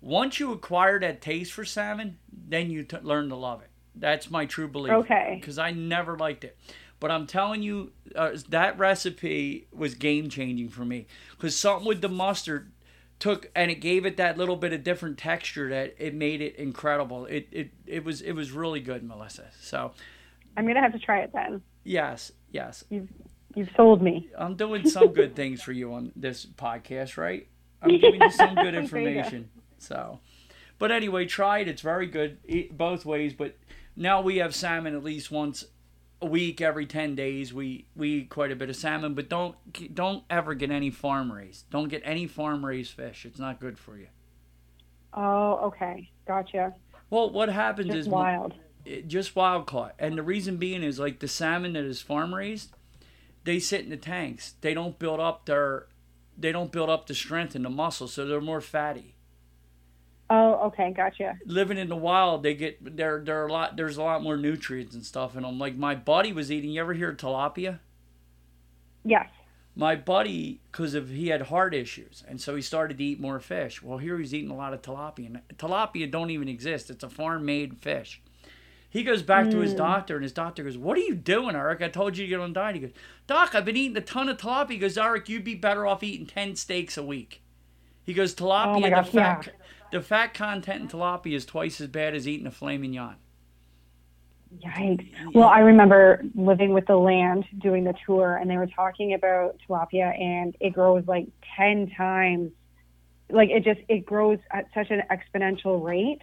Once you acquire that taste for salmon, then you t- learn to love it. That's my true belief. Okay. Because I never liked it. But I'm telling you, uh, that recipe was game changing for me. Because something with the mustard took and it gave it that little bit of different texture that it made it incredible. It it, it was it was really good, Mellissa. So I'm gonna have to try it then. yes, yes. You've you've sold me. I'm doing some good things for you on this podcast, right? I'm giving you some good information. So, but anyway, try it. It's very good both ways. But now we have salmon at least once a week, every ten days. We we eat quite a bit of salmon, but don't don't ever get any farm raised. Don't get any farm raised fish. It's not good for you. Oh, okay. Gotcha. Well, what happens Just is wild. it- just wild caught. And the reason being is like the salmon that is farm raised, they sit in the tanks. They don't build up their they don't build up the strength and the muscle, so they're more fatty. Oh, okay. Gotcha. Living in the wild, they get they're they're a lot there's a lot more nutrients and stuff in them. Like my buddy was eating. You ever hear of tilapia? Yes. My buddy, because of he had heart issues, and so he started to eat more fish. Well, here he's eating a lot of tilapia, and tilapia don't even exist. It's a farm-made fish. He goes back to his hmm. doctor, and his doctor goes, "What are you doing, Eric? I told you to get on diet." He goes, "Doc, I've been eating a ton of tilapia." He goes, "Eric, you'd be better off eating ten steaks a week." He goes, oh "Tilapia, Oh gosh, the fat, yeah. The fat content in tilapia is twice as bad as eating a filet mignon." Yikes. Well, I remember living with the land doing the tour, and they were talking about tilapia, and it grows like 10 times. Like it just, it grows at such an exponential rate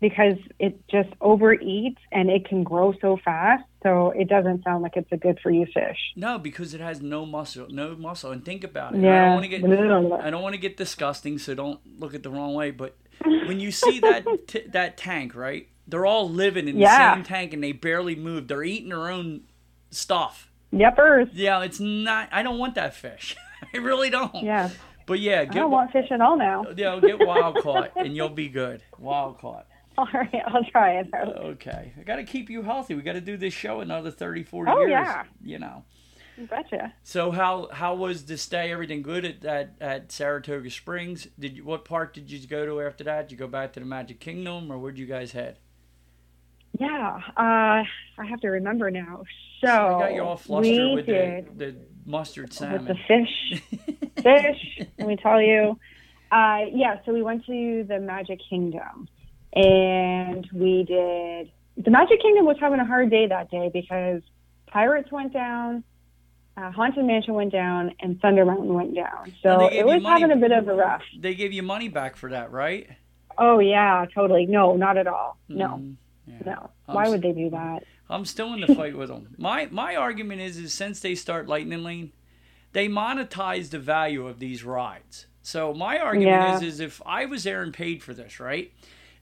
because it just overeats and it can grow so fast. So it doesn't sound like it's a good for you fish. No, because it has no muscle, no muscle. And think about it. I Yeah. don't want to get I don't want to get disgusting, so don't look at the wrong way. But when you see that t- that tank, right? They're all living in Yeah. the same tank and they barely move. They're eating their own stuff. Yepers. Yeah, it's not. I don't want that fish. I really don't. Yeah. But yeah, I don't want fish at all now. yeah, get wild caught and you'll be good. Wild caught. All right, I'll try it. Okay. I got to keep you healthy. We got to do this show another 30, 40 Oh, years. yeah. You know. Gotcha. So how how was the stay? Everything good at, at, at Saratoga Springs? Did you, what park did you go to after that? Did you go back to the Magic Kingdom, or where'd you guys head? Yeah, uh, I have to remember now. So I got you all flustered with the, the mustard salmon, with the fish. fish. Let me tell you. Uh, yeah, so we went to the Magic Kingdom, and we did. The Magic Kingdom was having a hard day that day because Pirates went down, uh, Haunted Mansion went down, and Thunder Mountain went down. So it was having a bit of a rough. They gave you money back for that, right? Oh yeah, totally. No, not at all. No, Mhm. Yeah. no. I'm Why would they do that? I'm still in the fight with them. My my argument is is since they start Lightning Lane, they monetize the value of these rides. So my argument Yeah. is is if I was there and paid for this, right?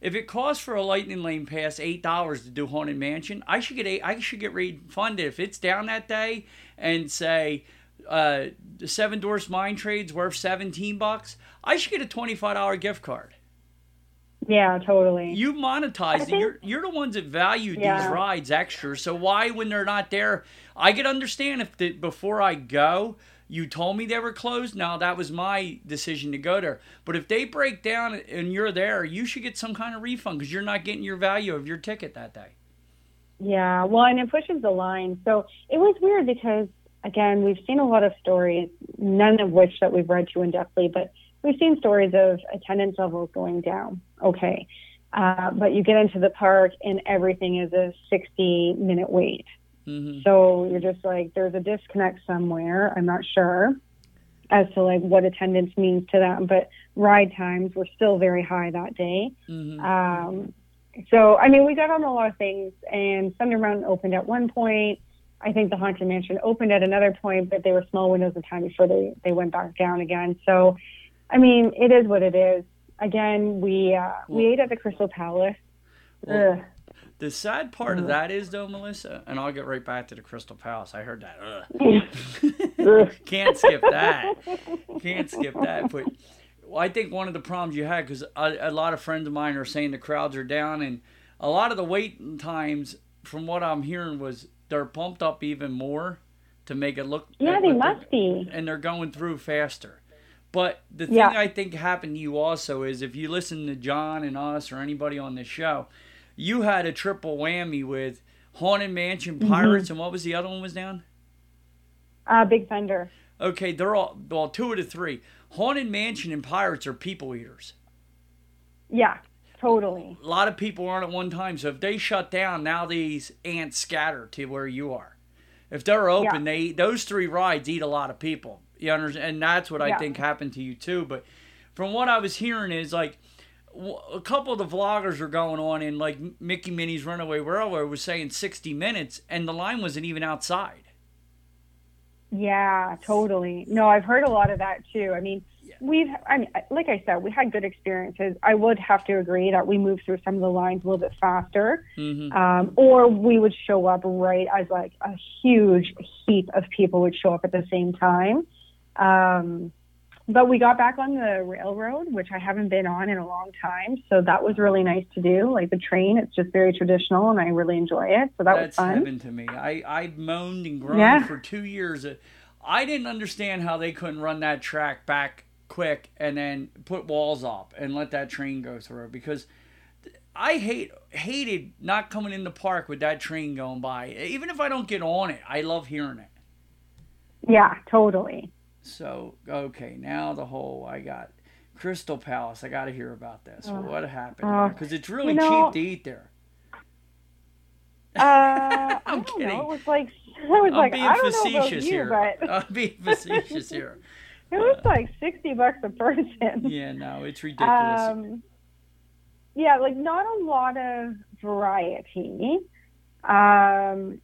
If it costs for a Lightning Lane pass eight dollars to do Haunted Mansion, I should get eight, I should get refunded if it's down that day and say uh, the Seven Dwarfs Mine Train's worth seventeen bucks. I should get a twenty five dollar gift card. Yeah, totally. You monetize it. You're you're the ones that value these rides extra. So why, when they're not there, I could understand if the, before I go, you told me they were closed. Now that was my decision to go there. But if they break down and you're there, you should get some kind of refund because you're not getting your value of your ticket that day. Yeah, well, and it pushes the line. So it was weird because, again, we've seen a lot of stories, none of which that we've read too in depthly, but we've seen stories of attendance levels going down. Okay. Uh, but you get into the park and everything is a 60 minute wait. Hmm So you're just like, there's a disconnect somewhere. I'm not sure as to like what attendance means to them, but ride times were still very high that day. hmm Um, so, I mean, we got on a lot of things, and Thunder Mountain opened at one point. I think the Haunted Mansion opened at another point, but they were small windows of time before they, they went back down again. So, I mean, it is what it is. Again, we uh, we ate at the Crystal Palace. Well- Ugh. The sad part of that is though, Mellissa, and I'll get right back to the Crystal Palace. I heard that. Can't skip that. Can't skip that. But well, I think one of the problems you had because a, a lot of friends of mine are saying the crowds are down, and a lot of the waiting times, from what I'm hearing, was they're pumped up even more to make it look. yeah, they must be. and they're going through faster. But the thing Yeah. I think happened to you also is if you listen to John and us or anybody on this show, you had a triple whammy with Haunted Mansion, Mm-hmm. Pirates, and what was the other one was down? Uh, Big Thunder. Okay, they're all well, two of the three. Haunted Mansion and Pirates are people eaters. Yeah, totally. A lot of people aren't at one time, so if they shut down, now these ants scatter to where you are. If they're open, Yeah. they those three rides eat a lot of people. You understand? And that's what I Yeah. think happened to you too. But from what I was hearing is like a couple of the vloggers were going on and like Mickey Minnie's Runaway Railroad was saying 60 minutes, and the line wasn't even outside. Yeah, totally. No, I've heard a lot of that too. I mean, we've, I mean, like I said, we had good experiences. I would have to agree that we moved through some of the lines a little bit faster, hmm um, or we would show up right as like a huge heap of people would show up at the same time. Um, but we got back on the railroad, which I haven't been on in a long time. So that was really nice to do. Like the train, it's just very traditional and I really enjoy it. So that was That's fun. heaven to me. I I moaned and groaned Yeah. for two years. Uh, I didn't understand how they couldn't run that track back quick and then put walls up and let that train go through because I hate hated not coming in the park with that train going by. Even if I don't get on it, I love hearing it. Yeah, totally. So okay, now the whole I got Crystal Palace. I got to hear about this. Oh. what happened? Oh. Because it's really You know- cheap to eat there. Uh, I'm kidding. know. It was like I was I'm like, being I don't know about facetious you, here. but I'm being facetious here. it was like sixty bucks a person. Yeah, no, it's ridiculous. Um, yeah, like not a lot of variety. Um,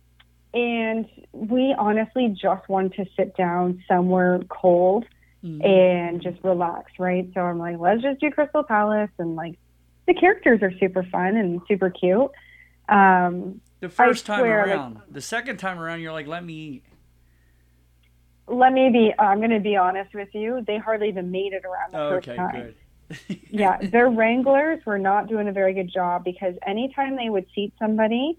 and we honestly just want to sit down somewhere cold Mhm. and just relax, right? So I'm like, let's just do Crystal Palace and like the characters are super fun and super cute. Um, the first time swear, like- around, the second time around, you're like, let me eat. let me be, I'm going to be honest with you. They hardly even made it around the first Okay, time. good. yeah, their wranglers were not doing a very good job because anytime they would seat somebody,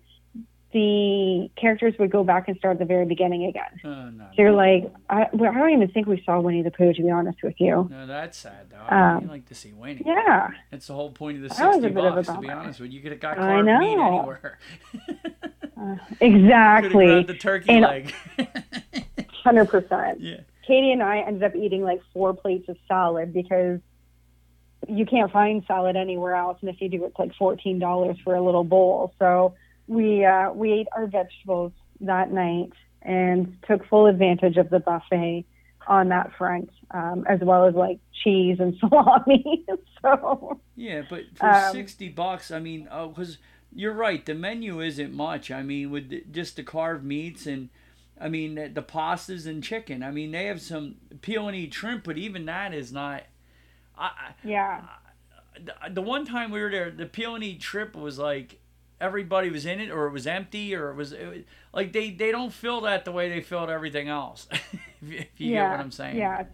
the characters would go back and start at the very beginning again. Oh, no. So you're like, I, well, I don't even think we saw Winnie the Pooh, to be honest with you. No, that's sad though. I Um, like to see Winnie. Yeah, That's the whole point of the That sixty bit bucks. To be honest with you, you could have got I carved meat anywhere. uh, exactly, the turkey And- leg. hundred percent. yeah. Katie and I ended up eating like four plates of salad because you can't find salad anywhere else, and if you do, it's like fourteen dollars for a little bowl. So we uh, we ate our vegetables that night and took full advantage of the buffet on that front, um, as well as like cheese and salami. so Yeah, but for Um, sixty bucks, I mean, because you're right, the menu isn't much. I mean, with the, just the carved meats and, I mean, the, the pastas and chicken. I mean, they have some peel and eat shrimp, but even that is not. I, I- yeah, the, the one time we were there, the peony shrimp was like everybody was in it, or it was empty, or it was, it was like they they don't fill that the way they filled everything else. if you, if you yeah, get what I'm saying. yeah.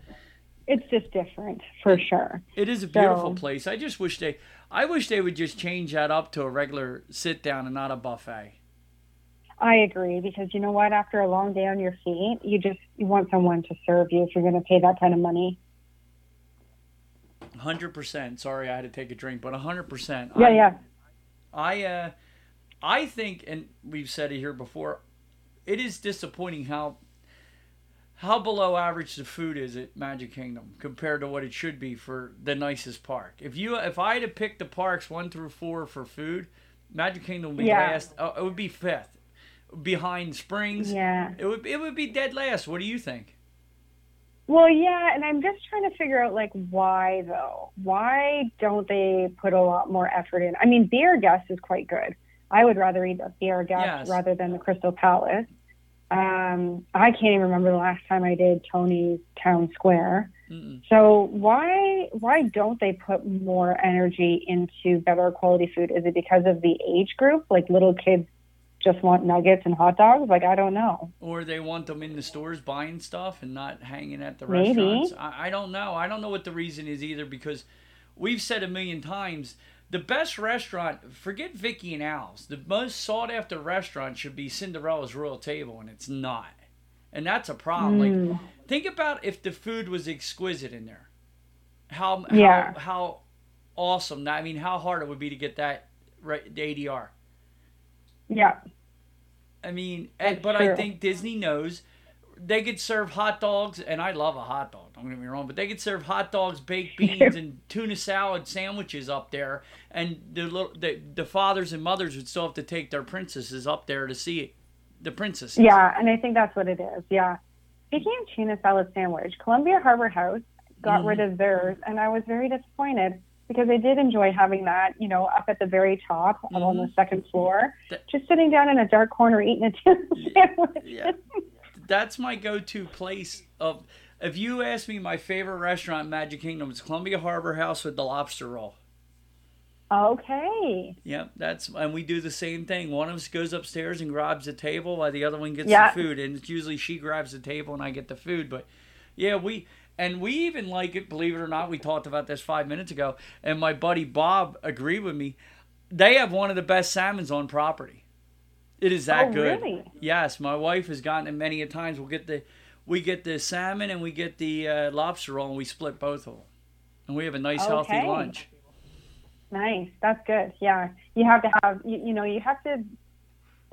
It's just different for sure. It is a beautiful So- place. I just wish they, I wish they would just change that up to a regular sit down and not a buffet. I agree because you know what? After a long day on your feet, you just you want someone to serve you if you're going to pay that kind of money. Hundred percent. Sorry, I had to take a drink, but hundred percent. Yeah, I, yeah, I, uh, I think, and we've said it here before, it is disappointing how, how below average the food is at Magic Kingdom compared to what it should be for the nicest park. If you, if I had to pick the parks one through four for food, Magic Kingdom would be Yeah. last. Uh, it would be fifth, behind Springs. yeah. It would it would be dead last. What do you think? Well, yeah, and I'm just trying to figure out like why though. Why don't they put a lot more effort in? I mean, Be Our Guest is quite good. I would rather eat a Be Our Guest Yes. rather than the Crystal Palace. Um, I can't even remember the last time I did Tony's Town Square. Mm-mm. So why why don't they put more energy into better quality food? Is it because of the age group? Like little kids just want nuggets and hot dogs? Like I don't know. Or they want them in the stores buying stuff and not hanging at the Maybe. restaurants. I, I don't know. I don't know what the reason is either because we've said a million times the best restaurant, forget Vicky and Al's, the most sought after restaurant should be Cinderella's Royal Table, and it's not. And that's a problem. Like, Mm, think about if the food was exquisite in there. How, Yeah. how, how awesome. that- I mean, how hard it would be to get that right, the ADR. yeah. I mean, That's but I think Disney knows they could serve hot dogs, and I love a hot dog. Don't get me wrong, but they could serve hot dogs, baked beans, and tuna salad sandwiches up there, and the little the, the fathers and mothers would still have to take their princesses up there to see it. The princesses. Yeah, and I think that's what it is. Yeah. Speaking of tuna salad sandwich, Columbia Harbor House got Mhm. rid of theirs, and I was very disappointed because I did enjoy having that, you know, up at the very top up on the second floor, That- just sitting down in a dark corner eating a tuna sandwich. Yeah. That's my go-to place of. If you ask me, my favorite restaurant in Magic Kingdom is Columbia Harbor House with the lobster roll. Okay. Yep, that's and we do the same thing. One of us goes upstairs and grabs the table, while the other one gets Yeah. the food. And it's usually she grabs the table and I get the food. But yeah, we and we even like it. Believe it or not, we talked about this five minutes ago, and my buddy Bob agreed with me. They have one of the best salmons on property. It is that Oh, good. really? Yes, my wife has gotten it many a times. We'll get the we get the salmon and we get the uh, lobster roll, and we split both of them, and we have a nice healthy lunch. Nice. That's good. Yeah. You have to have, you, you know, you have to,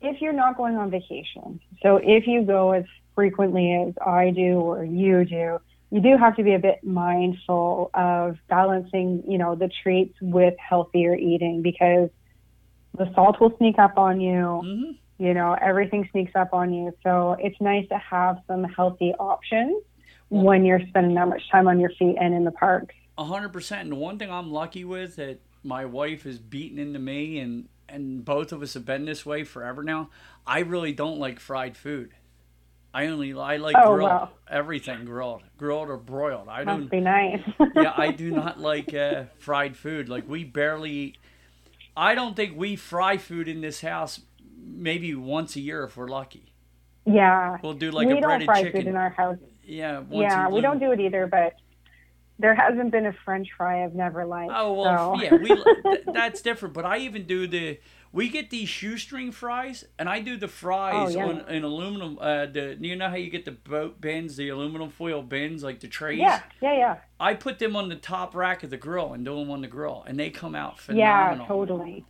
if you're not going on vacation, so if you go as frequently as I do or you do, you do have to be a bit mindful of balancing, you know, the treats with healthier eating because the salt will sneak up on you. hmm You know, everything sneaks up on you. So it's nice to have some healthy options when you're spending that much time on your feet and in the parks. A hundred percent. And the one thing I'm lucky with that my wife is beaten into me, and and both of us have been this way forever now. I really don't like fried food. I only I like Oh, grilled wow. everything grilled, grilled or broiled. I Must don't. be nice. yeah, I do not like uh, fried food. Like we barely eat. I don't think we fry food in this house. Maybe once a year if we're lucky. yeah. We'll do like we a don't breaded fry chicken. food in our house. yeah, yeah, we don't do it either, but there hasn't been a French fry I've never liked. Oh well, so. yeah, we th- that's different. But I even do the we get these shoestring fries, and I do the fries Oh, yeah. on an aluminum. Uh, the you know how you get the boat bins, the aluminum foil bins, like the trays. yeah, yeah, yeah. I put them on the top rack of the grill and do them on the grill, and they come out phenomenal. Yeah, totally.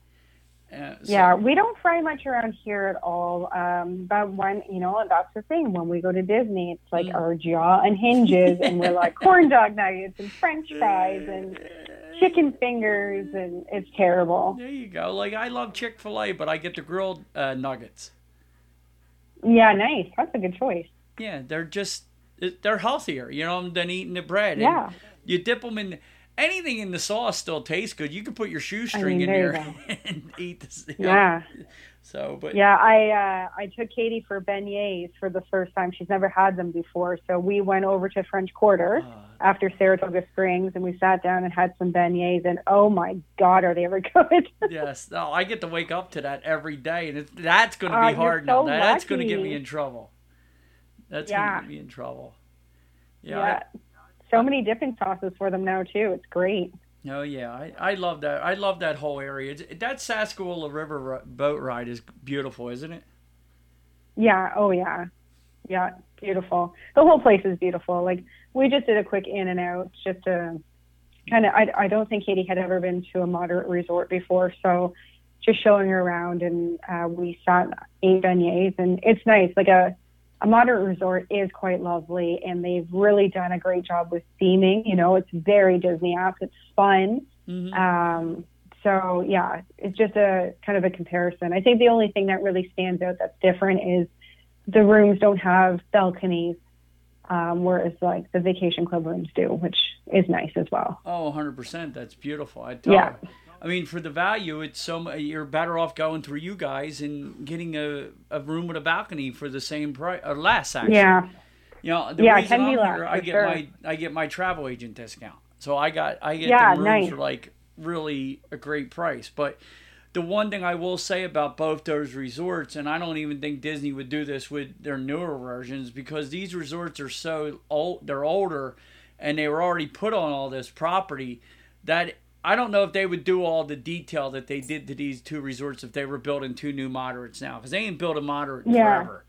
Uh, so- Yeah, we don't fry much around here at all. Um, but when you know, that's the thing. When we go to Disney, it's like Mm. our jaw unhinges, and we're like corn dog nuggets and French fries and chicken fingers, and it's terrible. There you go. Like I love Chick Fil A, but I get the grilled uh, nuggets. Yeah, nice. That's a good choice. Yeah, they're just they're healthier, you know, than eating the bread. And Yeah. you dip them in. Anything in the sauce still tastes good. You can put your shoestring mean, in there and eat this. you know. Yeah, So, but yeah. I uh, I took Katie for beignets for the first time. She's never had them before, so we went over to French Quarter uh, after Saratoga Springs, and we sat down and had some beignets. And oh my God, are they ever good? yes, no, I get to wake up to that every day, and it's, that's going to be you're hard now. so That, that's going to get me in trouble. That's Yeah. going to get me in trouble. Yeah. yeah. So many dipping sauces for them now too. It's great. Oh yeah, I, I love that. I love that whole area. It's, that Sassagoula River ri- boat ride is beautiful, isn't it? Yeah. Oh yeah. Yeah. Beautiful. The whole place is beautiful. Like we just did a quick in and out just to kind of. I I don't think Katie had ever been to a moderate resort before, so just showing her around and uh, we sat ate beignets and it's nice. Like a a moderate resort is quite lovely and they've really done a great job with theming. You know, it's very Disney app. It's fun. hmm Um, so yeah, it's just a kind of a comparison. I think the only thing that really stands out that's different is the rooms don't have balconies, um, whereas like the vacation club rooms do, which is nice as well. Oh, 100%. That's beautiful. I tell Yeah. you. I mean, for the value, it's so you're better off going through you guys and getting a, a room with a balcony for the same price or less. Actually, Yeah, You know, the Yeah, reason I'm less, here, I get sure. my I get my travel agent discount. So I got I get Yeah, the rooms nice. for like really a great price. But the one thing I will say about both those resorts, and I don't even think Disney would do this with their newer versions, because these resorts are so old, they're older, and they were already put on all this property that I don't know if they would do all the detail that they did to these two resorts if they were building two new moderates now, because they ain't built a moderate Yeah. forever.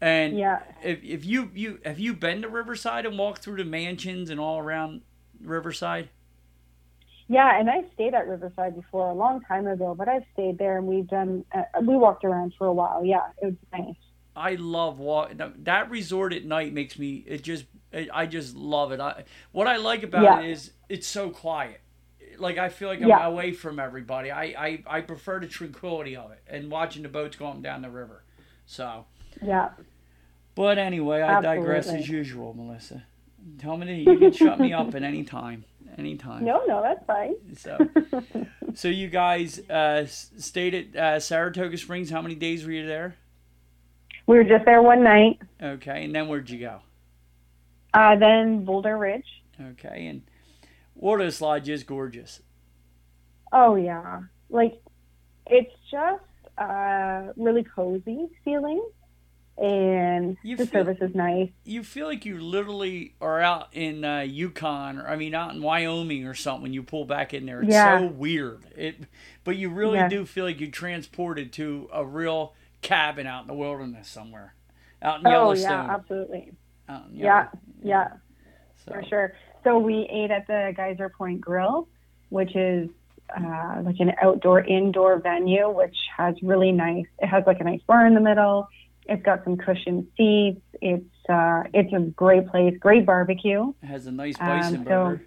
And yeah, if, if you you have you been to Riverside and walked through the mansions and all around Riverside? yeah. And I stayed at Riverside before a long time ago, but I've stayed there and we've done. Uh, we walked around for a while. Yeah, it was nice. I love walk that resort at night makes me it just it, I just love it. I what I like about Yeah. it is it's so quiet. Like I feel like I'm Yeah. away from everybody. I, I I prefer the tranquility of it and watching the boats going down the river. So, Yeah, but anyway, I digress as usual, Mellissa. Tell me that you can shut me up at any time, anytime. no, no, that's fine. So, so you guys uh, stayed at uh, Saratoga Springs. How many days were you there? We were just there one night. Okay, and then where'd you go? Uh, then Boulder Ridge. Okay, and Water slide is gorgeous. Oh yeah, like it's just a really cozy feeling, and You the feel- service is nice. You feel like you literally are out in uh, Yukon, or I mean, out in Wyoming or something. When you pull back in there, it's Yeah. so weird. It, but you really Yeah. do feel like you're transported to a real cabin out in the wilderness somewhere, out in Oh Yellowstone. yeah, absolutely. out in Yeah, Yellow- yeah, So, for sure. So we ate at the Geyser Point Grill, which is uh, like an outdoor indoor venue, which has really nice. It has like a nice bar in the middle. It's got some cushioned seats. It's uh, it's a great place. Great barbecue. It has a nice Um, bison so- burger.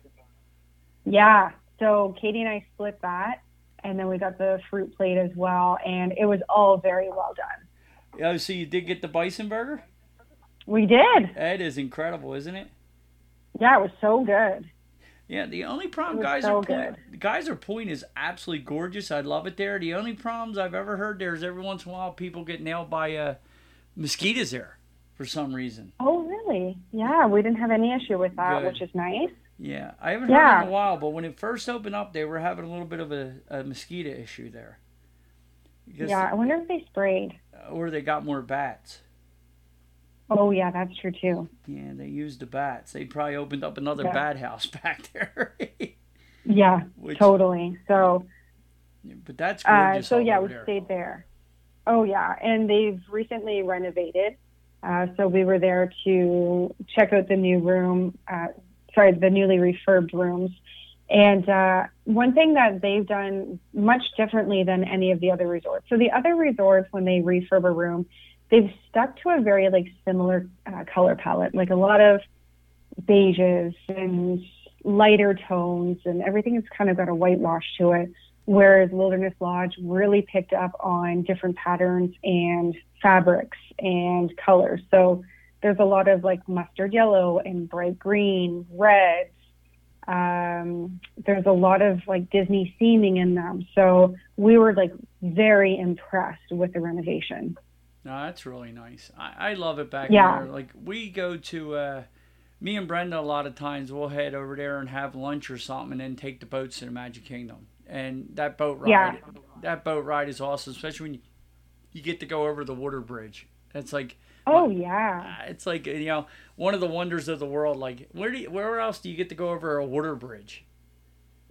Yeah. So Katie and I split that, and then we got the fruit plate as well, and it was all very well done. Yeah. so you did get the bison burger? We did. That is incredible, isn't it? Yeah, it was so good. Yeah, the only problem Geyser so Point, Geyser Point is absolutely gorgeous. I love it there. The only problems I've ever heard there is every once in a while people get nailed by uh, mosquitoes there for some reason. Oh, really? Yeah, we didn't have any issue with that, Good. which is nice. Yeah, I haven't heard Yeah. in a while, but when it first opened up, they were having a little bit of a, a mosquito issue there. Because, Yeah, I wonder if they sprayed. Or they got more bats. Oh, yeah, that's true too. Yeah, they used the bats. They probably opened up another Yeah. bat house back there. Yeah, Which, totally. So, But that's uh, so yeah, we there. stayed there. Oh, yeah, and they've recently renovated. Uh, so we were there to check out the new room. Uh, sorry, the newly refurbed rooms. And uh, one thing that they've done much differently than any of the other resorts. So the other resorts, when they refurb a room, they've stuck to a very like similar uh, color palette, like a lot of beiges and lighter tones, and everything's kind of got a whitewash to it. Whereas Wilderness Lodge really picked up on different patterns and fabrics and colors. So there's a lot of like mustard yellow and bright green, reds. Um, there's a lot of like Disney theming in them. So we were like very impressed with the renovation. No, that's really nice. I, I love it back Yeah. there. Like we go to uh me and Brenda a lot of times we'll head over there and have lunch or something and then take the boats to the Magic Kingdom. And that boat ride Yeah. that boat ride is awesome, especially when you, you get to go over the water bridge. It's like Oh yeah. uh, it's like you know, one of the wonders of the world. Like where do you, where else do you get to go over a water bridge?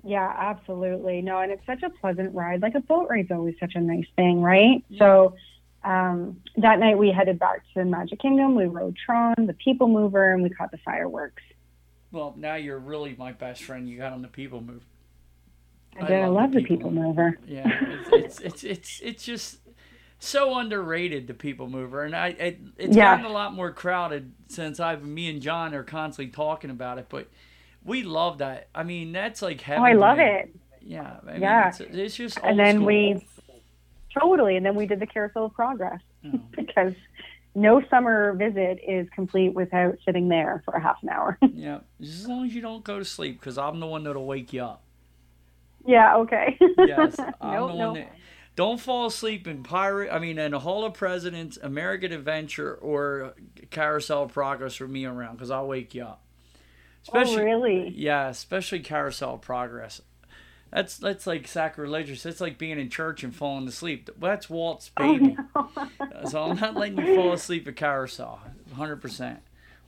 Yeah, absolutely. No, and it's such a pleasant ride. Like a boat ride's always such a nice thing, right? So um, that night we headed back to Magic Kingdom. We rode Tron, the People Mover, and we caught the fireworks. Well, now you're really my best friend. You got on the people Mover. I I did. I love the People Mover. Yeah, it's it's it's it's, it's just so underrated, the people mover, and I it, it's gotten a lot more crowded since I've me and John are constantly talking about it, but we love that. I mean, that's like heaven. Oh, I love it. Yeah, Yeah. It's, it's just And then we totally, and then we did the Carousel of Progress Oh. because no summer visit is complete without sitting there for a half an hour. yeah, as long as you don't go to sleep, because I'm the one that'll wake you up. yeah. Okay. Yes, I'm no, the one that. Don't fall asleep in Pirate. I mean, in the Hall of Presidents, American Adventure, or Carousel of Progress for me around, because I'll wake you up. oh, really? Yeah, especially Carousel of Progress. That's that's like sacrilegious. That's like being in church and falling asleep. That's Walt's oh, baby. Oh, So I'm not letting you fall asleep at Carousel. 100%.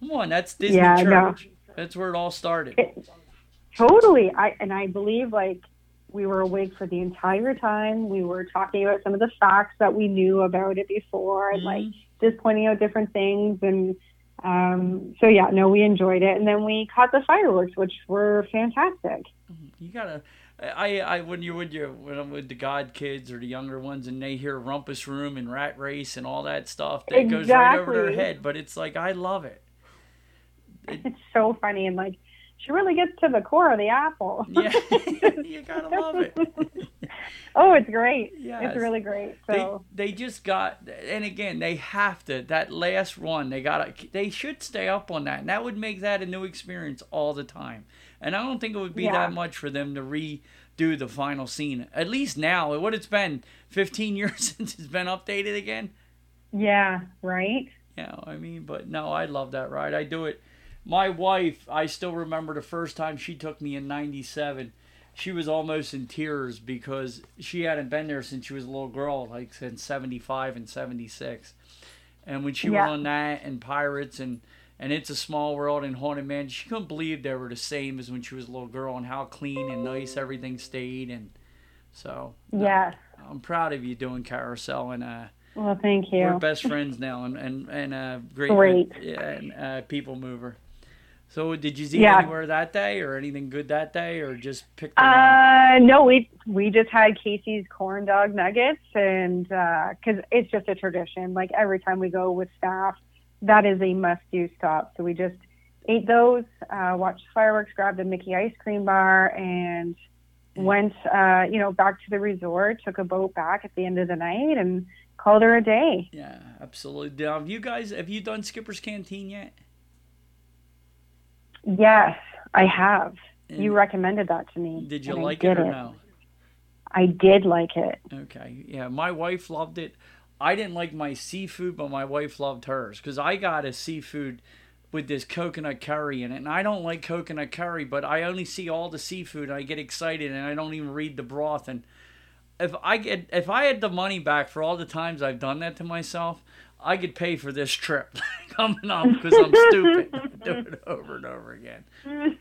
Come on, that's Disney Yeah, no. Church. That's where it all started. Totally. I and I believe like we were awake for the entire time. We were talking about some of the facts that we knew about it before and like mm-hmm. just pointing out different things and um so yeah, no, we enjoyed it. And then we caught the fireworks, which were fantastic. Mm-hmm. You gotta. I, I when you when you when I'm with the God kids or the younger ones and they hear Rumpus Room and Rat Race and all that stuff, that goes right over their head. But it's like I love it. It's so funny and like she really gets to the core of the apple. Yeah, you gotta love it. oh, it's great. Yes. It's really great. They, So they just got and again they have to that last run they got to they should stay up on that and that would make that a new experience all the time and i don't think it would be Yeah. that much for them to redo the final scene at least now what it's been 15 years since it's been updated again yeah, right? yeah i mean but no i love that ride i do it my wife i still remember the first time she took me in 97 she was almost in tears because she hadn't been there since she was a little girl like since 75 and 76 and when she Yeah. went on that and pirates and and it's a small world and haunted man she couldn't believe they were the same as when she was a little girl and how clean and nice everything stayed and so Yes. i'm proud of you doing carousel and uh Well, thank you. we're best friends now, and and and uh, great, Great. yeah, and uh, people mover. So, did you see Yeah. anywhere that day, or anything good that day, or just picked? around? Uh, no, we we just had Casey's corn dog nuggets, and uh, because it's just a tradition. Like every time we go with staff, that is a must do stop. So we just ate those, uh, watched fireworks, grabbed a Mickey ice cream bar, and went uh, you know back to the resort. Took a boat back at the end of the night, and called her a day. Yeah, absolutely. Now, have you guys have you done Skipper's Canteen yet? Yes, I have. And you recommended that to me. Did you I like it or no? I did like it. Okay. Yeah, my wife loved it. I didn't like my seafood, but my wife loved hers because I got a seafood with this coconut curry in it, and I don't like coconut curry, but I only see all the seafood and I get excited and I don't even read the broth. And if I get if I had the money back for all the times I've done that to myself, I could pay for this trip coming up because I'm stupid. Do it over and over again.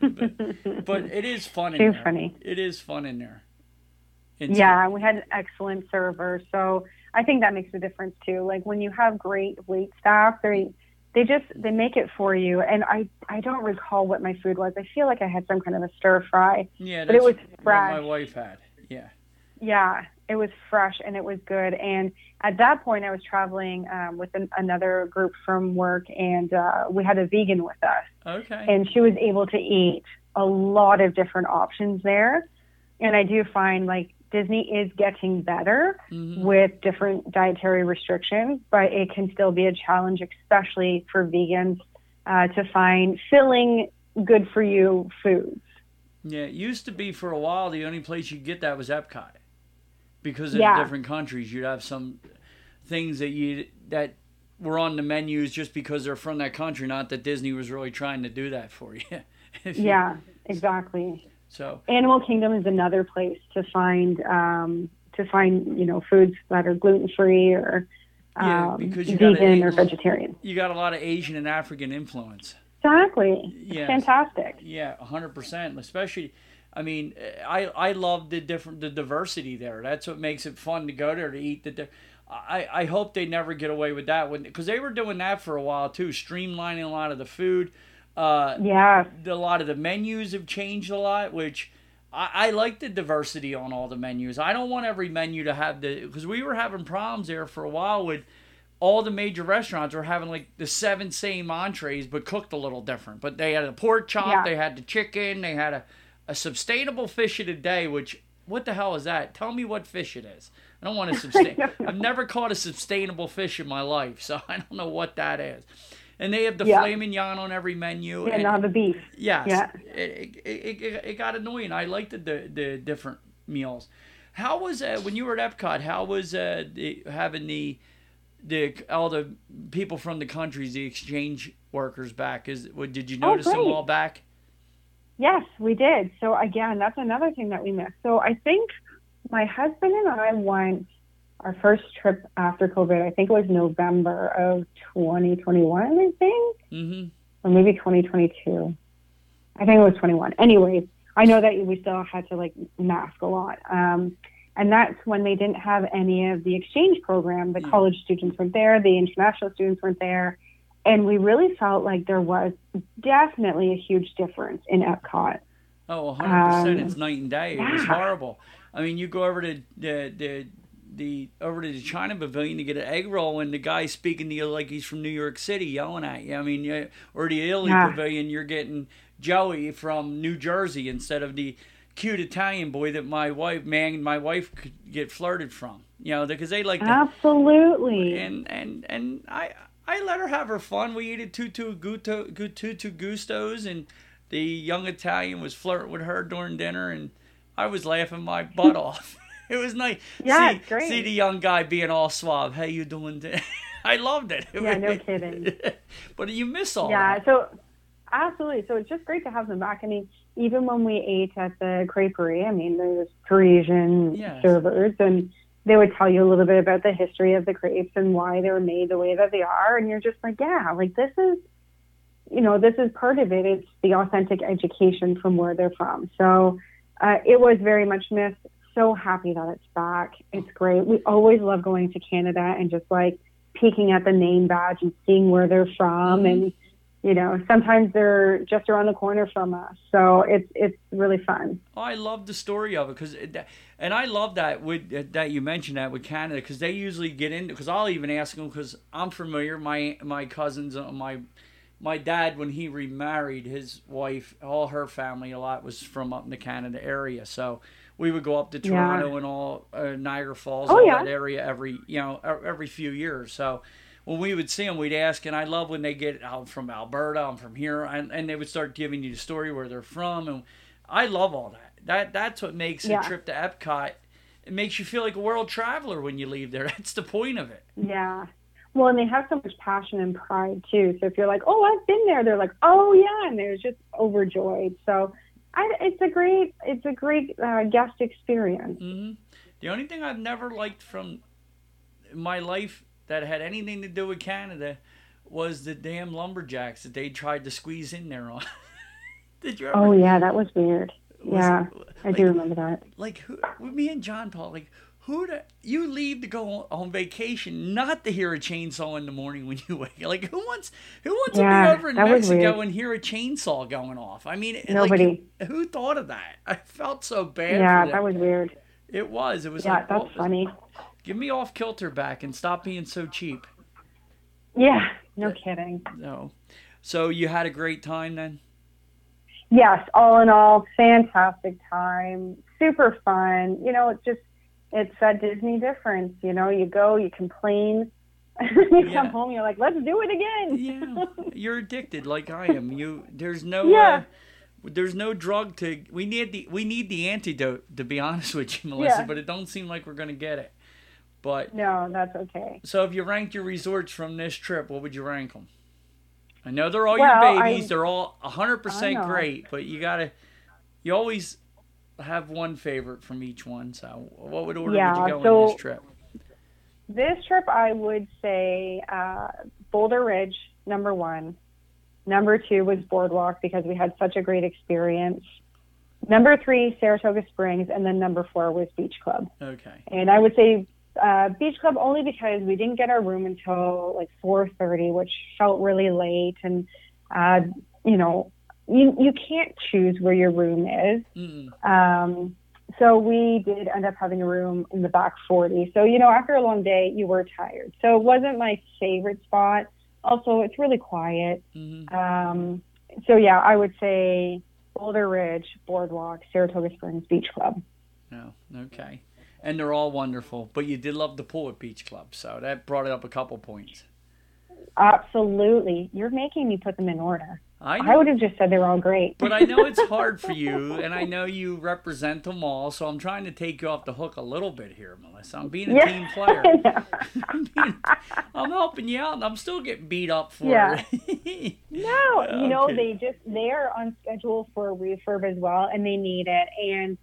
But, but it is fun in there. funny. It is fun in there. It's- Yeah, and we had an excellent server, so I think that makes a difference too. Like when you have great wait staff, they they just they make it for you. And I I don't recall what my food was. I feel like I had some kind of a stir fry. Yeah, But it was what my wife had. Yeah. Yeah, it was fresh and it was good. And at that point, I was traveling um, with an, another group from work, and uh, we had a vegan with us. Okay. and she was able to eat a lot of different options there. And I do find like Disney is getting better Mhm. with different dietary restrictions, but it can still be a challenge, especially for vegans, uh, to find filling, good for you foods. Yeah, it used to be for a while the only place you get that was Epcot. Because in Yeah. different countries, you'd have some things that you that were on the menus just because they're from that country, not that Disney was really trying to do that for you. If you- Yeah, exactly. So Animal Kingdom is another place to find um, to find you know foods that are gluten free or Yeah, um, because you gotta vegan eat- or vegetarian. you got a lot of Asian and African influence. Exactly. Yes. Fantastic. Yeah, hundred percent. Especially, I mean, I I love the different the diversity there. That's what makes it fun to go there to eat the. Di- I I hope they never get away with that when because they were doing that for a while too, streamlining a lot of the food. Uh, Yeah. a lot of the menus have changed a lot, which I, I like the diversity on all the menus. I don't want every menu to have the because we were having problems there for a while with all the major restaurants were having like the seven same entrees but cooked a little different. But they had a pork chop, Yeah. they had the chicken, they had a, a sustainable fish of the day, which what the hell is that? Tell me what fish it is. I don't want to sustain. I've never caught a sustainable fish in my life, so I don't know what that is. And they have the Yeah. filet mignon on every menu. Yeah, and- not the beef. Yes. Yeah. It, it, it, it got annoying. I liked the, the, the different meals. How was uh, when you were at Epcot? How was uh, the, having the the all the people from the countries, the exchange workers back? Is what did you Oh, notice them all back? Yes, we did. So again, that's another thing that we missed. So I think my husband and I went our first trip after COVID. I think it was November of 2021. I think, Mm-hmm. or maybe 2022. I think it was 21. Anyway, I know that we still had to like mask a lot. Um, and that's when they didn't have any of the exchange program. The Mm. college students weren't there, the international students weren't there. And we really felt like there was definitely a huge difference in Epcot. Oh, 100%. Um, it's night and day. It was horrible. I mean, you go over to the, the, the over to the China Pavilion to get an egg roll, and the guy's speaking to you like he's from New York City, yelling at you. I mean, yeah, or the Italy Yeah. Pavilion, you're getting Joey from New Jersey instead of the cute Italian boy that my wife, man, my wife could get flirted from. You know, because they like to Absolutely. and and and I I let her have her fun. We ate at Tutto Gusto, Gu- Tutto Gustos, and the young Italian was flirting with her during dinner, and I was laughing my butt off. It was nice. Yeah, see, great. see the young guy being all suave. Hey, you doing? di-" I loved it. Yeah, no kidding. but you miss all yeah, that. so absolutely. So it's just great to have them back. I mean, even when we ate at the creperie, I mean, there's Parisian Yes. servers, and they would tell you a little bit about the history of the crepes and why they were made the way that they are. And you're just like, yeah, like this is, you know, this is part of it. It's the authentic education from where they're from. So uh, it was very much missed. So happy that it's back. It's great. We always love going to Canada and just like peeking at the name badge and seeing where they're from and you know sometimes they're just around the corner from us so it's it's really fun Oh, I love the story of it because, and I love that with that you mentioned that with Canada because they usually get into because I'll even ask them because I'm familiar. My my cousins, uh, my my dad when he remarried his wife, all her family, a lot was from up in the Canada area. So we would go up to Toronto yeah. and all uh, Niagara Falls, oh, all yeah. that area every you know every few years. So when we would see them, we'd ask, and I love when they get out from Alberta, I'm from here, and, and they would start giving you the story where they're from, and I love all that. That that's what makes yeah. a trip to Epcot. It makes you feel like a world traveler when you leave there. That's the point of it. Yeah. Well, and they have so much passion and pride too. So if you're like, "Oh, I've been there," they're like, "Oh yeah," and they're just overjoyed. So, I, it's a great, it's a great uh, guest experience. Mm-hmm. The only thing I've never liked from my life that had anything to do with Canada was the damn lumberjacks that they tried to squeeze in there on. Did you ever? Oh yeah, that was weird. Was yeah, it, I do remember that. Like who, me and John Paul, like who do, you leave to go on vacation not to hear a chainsaw in the morning when you wake up? like who wants who wants yeah, to be over in mexico and hear a chainsaw going off i mean nobody like, who thought of that i felt so bad yeah that was weird it was it was yeah like, that's funny Give me off kilter back and stop being so cheap. Yeah, no kidding. No. So you had a great time then? Yes, all in all, fantastic time. Super fun. You know, it's just it's a Disney difference. You know, you go, you complain, you yeah. come home, you're like, let's do it again. yeah, you're addicted like I am. You there's no yeah. Uh, there's no drug to we need the we need the antidote to be honest with you, Mellissa, yeah. but it don't seem like we're gonna get it. But no, that's okay. So if you ranked your resorts from this trip, what would you rank them? I know they're all well, your babies. I, they're all 100% great, but you got to you always have one favorite from each one. So what would order yeah, would you go so on this trip? This trip I would say uh, Boulder Ridge number 1. Number 2 was Boardwalk because we had such a great experience. Number 3 Saratoga Springs and then number 4 was Beach Club. Okay. And I would say uh, beach club only because we didn't get our room until like 4:30, which felt really late, and uh, you know, you you can't choose where your room is. Um, so we did end up having a room in the back 40. So you know, after a long day, you were tired. So it wasn't my favorite spot. Also, it's really quiet. Mm-hmm. Um, so yeah, I would say Boulder Ridge, Boardwalk, Saratoga Springs Beach Club. Oh, okay and they're all wonderful. But you did love the pool at Beach Club, so that brought it up a couple points. Absolutely, you're making me put them in order. I, I would have just said they were all great. but I know it's hard for you, and I know you represent them all, so I'm trying to take you off the hook a little bit here, Mellissa. I'm being a yeah, team player. I'm, being, I'm, helping you out, and I'm still getting beat up for yeah. it. no, you know, they just, they are on schedule for a refurb as well, and they need it. And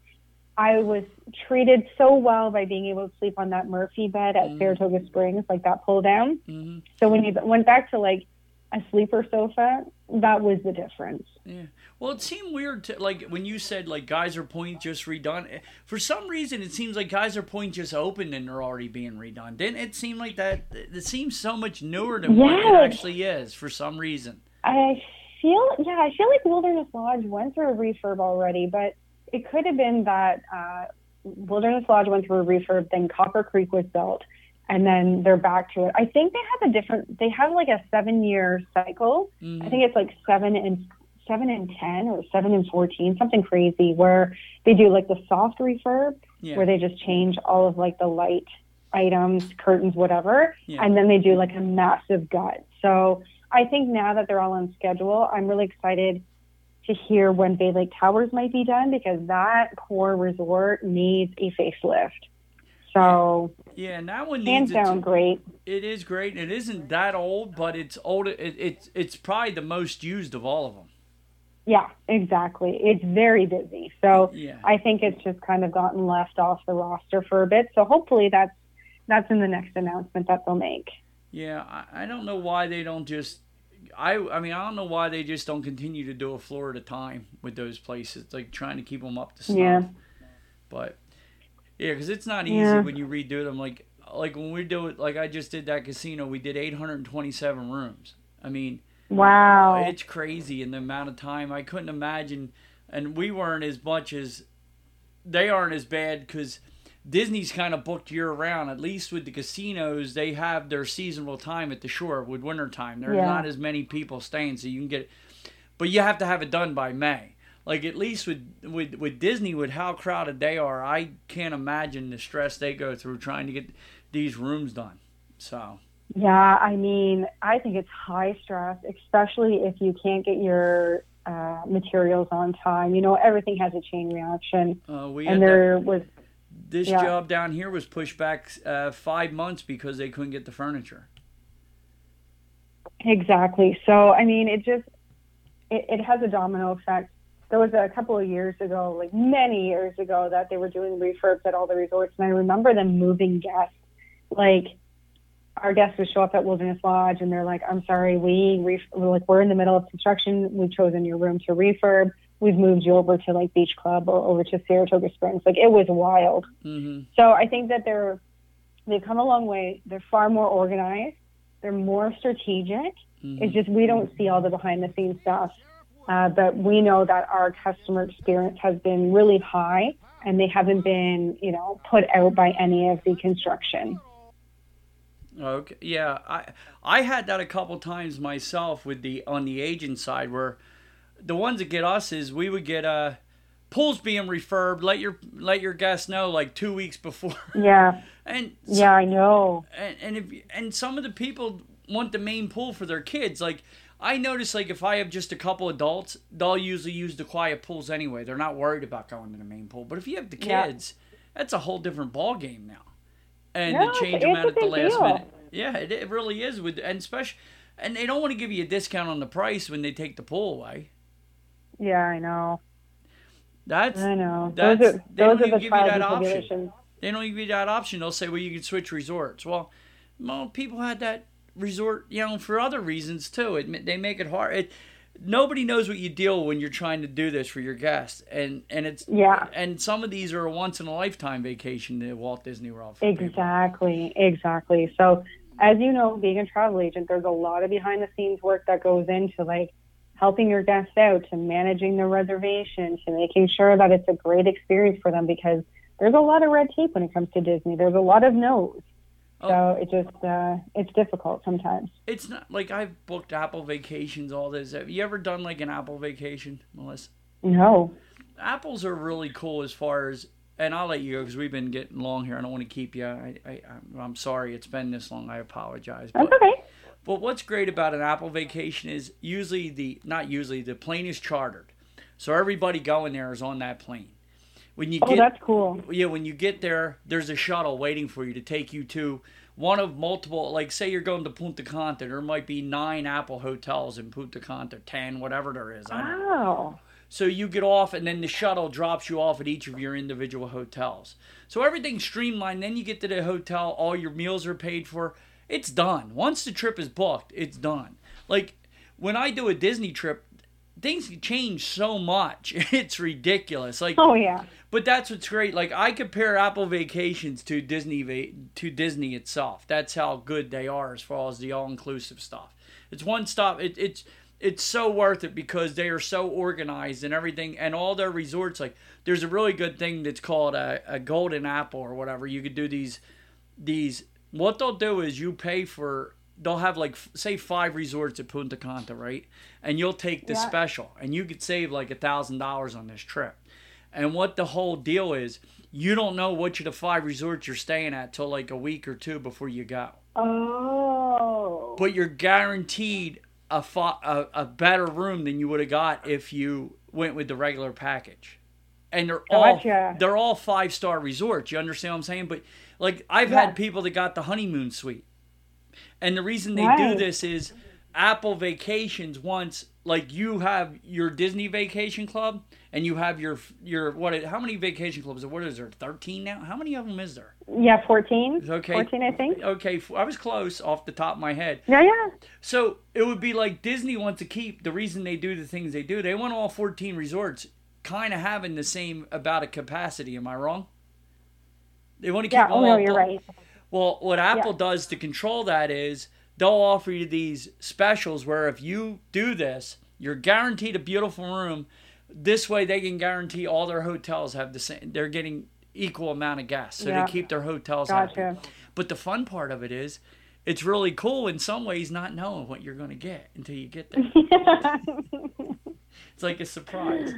I was treated so well by being able to sleep on that Murphy bed at mm Saratoga Springs, like that pull down. Mm-hmm. So when you went back to like a sleeper sofa, that was the difference. Yeah. Well, it seemed weird to like when you said like Geyser Point just redone. Eh, for some reason, it seems like Geyser Point just opened and they're already being redone. Didn't it seem like that? It seems so much newer than yes. what it actually is for some reason. I feel yeah, I feel like Wilderness Lodge went through a refurb already, but it could have been that uh, Wilderness Lodge went through a refurb, then Copper Creek was built, and then they're back to it. I think they have a different. They have like a seven-year cycle. Mm-hmm. I think it's like seven and seven and ten or seven and fourteen, something crazy, where they do like the soft refurb, yeah. where they just change all of like the light items, curtains, whatever, yeah. and then they do like a massive gut. So I think now that they're all on schedule, I'm really excited to hear when Bay Lake Towers might be done because that core resort needs a facelift. So yeah, and that one hands down great. It is great. It isn't that old, but it's old. It, it's it's probably the most used of all of them. Yeah, exactly. It's very busy. So yeah. I think it's just kind of gotten left off the roster for a bit. So hopefully that's that's in the next announcement that they'll make. Yeah, I, I don't know why they don't just I I mean I don't know why they just don't continue to do a floor at a time with those places, like trying to keep them up to snuff. Yeah. But yeah, because it's not easy yeah. when you redo them. Like like when we do it, like I just did that casino, we did 827 rooms. I mean, wow, it's crazy in the amount of time. I couldn't imagine, and we weren't as much as they aren't as bad because Disney's kind of booked year round. At least with the casinos, they have their seasonal time at the shore with winter time. There's Yeah. not as many people staying, so you can get. But you have to have it done by May. Like at least with with with Disney, with how crowded they are, I can't imagine the stress they go through trying to get these rooms done. So Yeah, I mean, I think it's high stress, especially if you can't get your uh, materials on time. You know, everything has a chain reaction, uh, we and that- there was this yeah. job down here was pushed back uh, five months because they couldn't get the furniture. exactly. So, I mean, it just it, it has a domino effect. There was a couple of years ago, like many years ago, that they were doing refurbs at all the resorts, and I remember them moving guests. Like our guests would show up at Wilderness Lodge, and they're like, "I'm sorry, we ref- we're like we're in the middle of construction. We've chosen your room to refurb. We've moved you over to like Beach Club or over to Saratoga Springs." Like it was wild. hmm So I think that they're they've come a long way. They're far more organized. They're more strategic. hmm It's just we don't see all the behind the scenes stuff. Uh, but we know that our customer experience has been really high, and they haven't been, you know, put out by any of the construction. Okay. Yeah, I I had that a couple times myself with the on the agent side where the ones that get us is we would get uh pools being refurbed. Let your let your guests know like two weeks before. Yeah, And yeah, I know. and and if and some of the people want the main pool for their kids. Like I notice, like if I have just a couple adults, they'll usually use the quiet pools anyway. They're not worried about going to the main pool. But if you have the Yeah. kids, that's a whole different ball game now. And No, to change them out at the last deal. minute, yeah, it, it really is. With and especially, and they don't want to give you a discount on the price when they take the pool away. Yeah, I know. That's I know. That's- those are they don't those are even the give you that option. They don't give you that option. They'll say, well, you can switch resorts. Well, well, people had that resort, you know, for other reasons too. It, they make it hard. It, nobody knows what you deal when you're trying to do this for your guests, and and it's Yeah. And some of these are a once in a lifetime vacation to Walt Disney World. For people. Exactly, exactly. So, as you know, being a travel agent, there's a lot of behind the scenes work that goes into like helping your guests out, to managing the reservation, to making sure that it's a great experience for them because there's a lot of red tape when it comes to Disney. There's a lot of no's. Oh. So it just uh, it's difficult sometimes. It's not like I've booked Apple vacations, all this. Have you ever done like an Apple vacation, Mellissa? No. apples are really cool as far as and I'll let you go because we've been getting long here. I don't want to keep you. I, I I'm- sorry it's been this long. I apologize. That's But, okay. but what's great about an apple vacation is usually the not usually the plane is chartered, so everybody going there is on that plane. When you Oh, get that's cool. yeah, when you get there, there's a shuttle waiting for you to take you to one of multiple. Like, say you're going to Punta Cana, there might be nine Apple hotels in Punta Cana, ten, whatever there is. I don't know. Wow. So you get off, and then the shuttle drops you off at each of your individual hotels. So everything's streamlined. Then you get to the hotel, all your meals are paid for. It's done. Once the trip is booked, it's done. Like when I do a Disney trip, things change so much. It's ridiculous. Like Oh yeah. but that's what's great. Like I compare Apple Vacations to Disney va- to Disney itself. That's how good they are as far as the all-inclusive stuff. It's one stop. It, it's it's so worth it because they are so organized and everything, and all their resorts. Like there's a really good thing that's called a, a golden apple or whatever. You could do these these. What they'll do is you pay for. They'll have like say five resorts at Punta Cana, right? And you'll take the Yeah. special, and you could save like a thousand dollars on this trip. And what the whole deal is, you don't know which of the five resorts you're staying at till like a week or two before you go. Oh. But you're guaranteed a fi- a, a better room than you would have got if you went with the regular package. And they're all they're all five star resorts. You understand what I'm saying? But like I've Yeah. had people that got the honeymoon suite. And the reason they do this is Apple Vacations wants like you have your Disney Vacation Club and you have your your what how many vacation clubs what is there 13 now how many of them is there Yeah, 14. Okay. 14, I think. okay i was close off the top of my head Yeah, yeah. so it would be like Disney wants to keep the reason they do the things they do they want all 14 resorts kind of having the same about a capacity am I wrong they want to keep Yeah, them oh no, you're right. Well, what Apple Yeah. does to control that is they'll offer you these specials where if you do this, you're guaranteed a beautiful room. This way, they can guarantee all their hotels have the same. They're getting equal amount of guests, so Yeah. they keep their hotels Gotcha. happy. But the fun part of it is, it's really cool in some ways not knowing what you're going to get until you get there. it's like a surprise.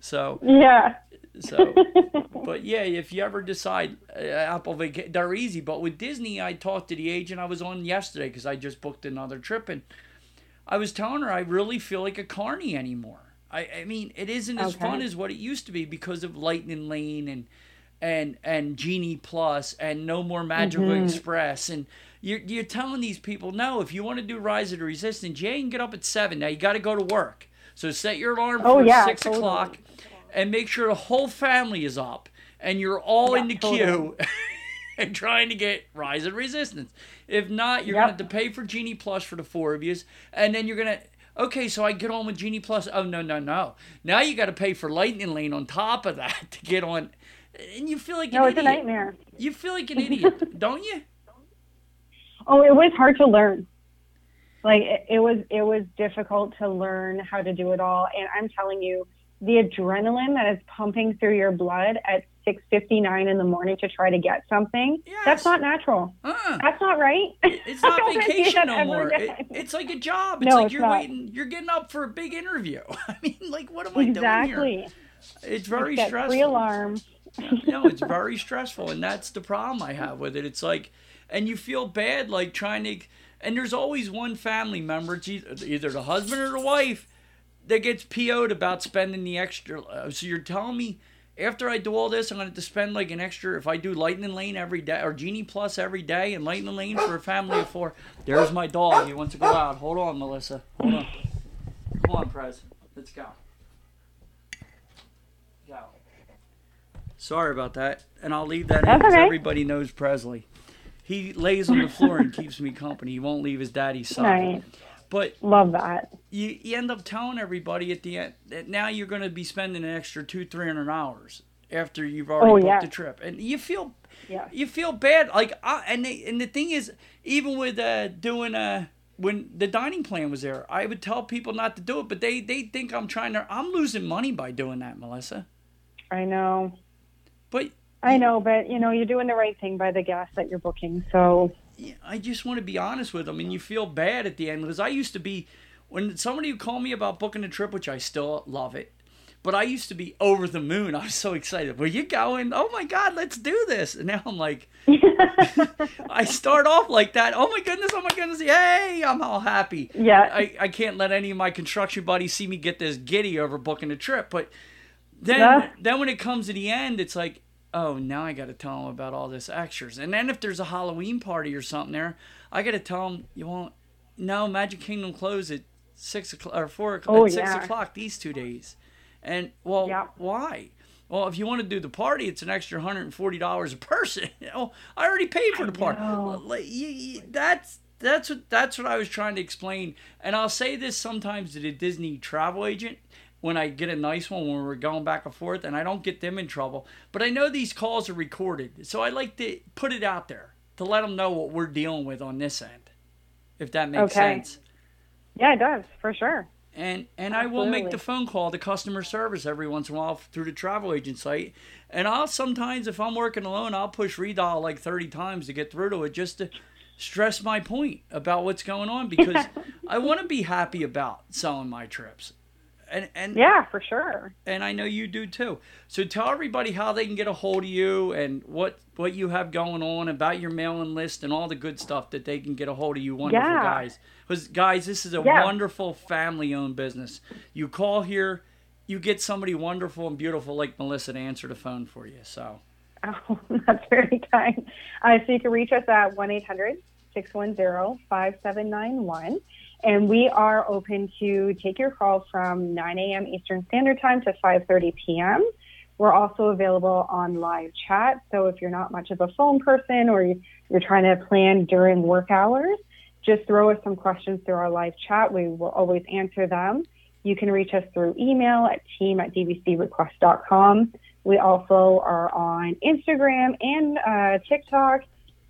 So, yeah. So, but yeah, if you ever decide uh, Apple vacation, they're easy. But with Disney, I talked to the agent I was on yesterday because I just booked another trip, and I was telling her I really feel like a carny anymore. I, I mean, it isn't as Okay. fun as what it used to be because of Lightning Lane and and and Genie Plus and No More Magical Mm-hmm. Express and. You're, you're telling these people no. If you want to do Rise of the Resistance, you can get up at seven. Now you got to go to work, so set your alarm Oh, for yeah, six totally. o'clock, and make sure the whole family is up and you're all Yeah, in the totally. queue and trying to get Rise the Resistance. If not, you're Yep. gonna have to pay for Genie Plus for the four of you, and then you're gonna. Okay, so I get on with Genie Plus. Oh no, no, no! Now you got to pay for Lightning Lane on top of that to get on, and you feel like an No, it's a nightmare. You feel like an idiot, don't you? Oh, it was hard to learn. Like it, it was, it was difficult to learn how to do it all. And I'm telling you, the adrenaline that is pumping through your blood at 6:59 in the morning to try to get something, Yes. that's not natural. Uh, That's not right. it's not don't wanna do vacation no more. It, it's like a job. It's No, like it's you're not. waiting. You're getting up for a big interview. I mean, like, what am I doing here? exactly. It's very Set stressful. three alarms. no, it's very stressful, and that's the problem I have with it. It's like, and you feel bad like trying to, and there's always one family member, it's either, either the husband or the wife, that gets PO'd about spending the extra. uh, So you're telling me after I do all this, I'm going to have to spend like an extra. If I do Lightning Lane every day or Genie Plus every day, and Lightning Lane for a family of four. There's my dog. He wants to go out. Hold on, Mellissa. Hold on. Come on, Prez. Let's go. Go. Sorry about that, and I'll leave that in because okay. everybody knows Presley. He lays on the floor and keeps me company. He won't leave his daddy's side. Nice. But Love that. you, you end up telling everybody at the end that now you're going to be spending an extra two, three hundred hours after you've already Oh, booked yeah. the trip, and you feel Yeah. you feel bad. Like, I, and the, and the thing is, even with uh, doing uh, when the dining plan was there, I would tell people not to do it, but they they think I'm trying to. I'm losing money by doing that, Mellissa. I know. But I know, but you know, you're doing the right thing by the guests that you're booking. So I just want to be honest with them, and you feel bad at the end because I used to be when somebody would call me about booking a trip, which I still love it. But I used to be over the moon. I was so excited. Were you going? Oh my God, let's do this! And now I'm like, I start off like that. Oh my goodness! Oh my goodness! Yay! I'm all happy. Yeah. I, I can't let any of my construction buddies see me get this giddy over booking a trip. But then Yeah. then when it comes to the end, it's like, oh, now I got to tell them about all this extras. And then if there's a Halloween party or something there, I got to tell them you won't. No, Magic Kingdom closed at six o'clock or four o'clock. Oh, at six yeah. o'clock these two days. And well, Yeah. why? Well, if you want to do the party, it's an extra hundred and forty dollars a person. You oh, know, I already paid for the party. know. You- you- That's that's what that's what I was trying to explain. And I'll say this sometimes to the Disney travel agent when I get a nice one when we're going back and forth, and I don't get them in trouble. But I know these calls are recorded, so I like to put it out there to let them know what we're dealing with on this end, if that makes Okay. sense. yeah, it does for sure. And and I will make the phone call to customer service every once in a while through the travel agent site. And I'll sometimes, if I'm working alone, I'll push redial like 30 times to get through to it just to stress my point about what's going on because I want to be happy about selling my trips. And and Yeah, for sure. and I know you do too. So tell everybody how they can get a hold of you and what what you have going on about your mailing list and all the good stuff that they can get a hold of you wonderful Yeah. guys. Because guys, this is a Yeah. wonderful family owned business. You call here, you get somebody wonderful and beautiful like Mellissa to answer the phone for you. So Oh, that's very kind. Uh, so you can reach us at 1 800 610 5791. And we are open to take your call from 9 a.m. Eastern Standard Time to 5.30 p.m. We're also available on live chat. So if you're not much of a phone person or you- you're trying to plan during work hours, just throw us some questions through our live chat. We will always answer them. You can reach us through email at team at dvcrequest.com. We also are on Instagram and uh, TikTok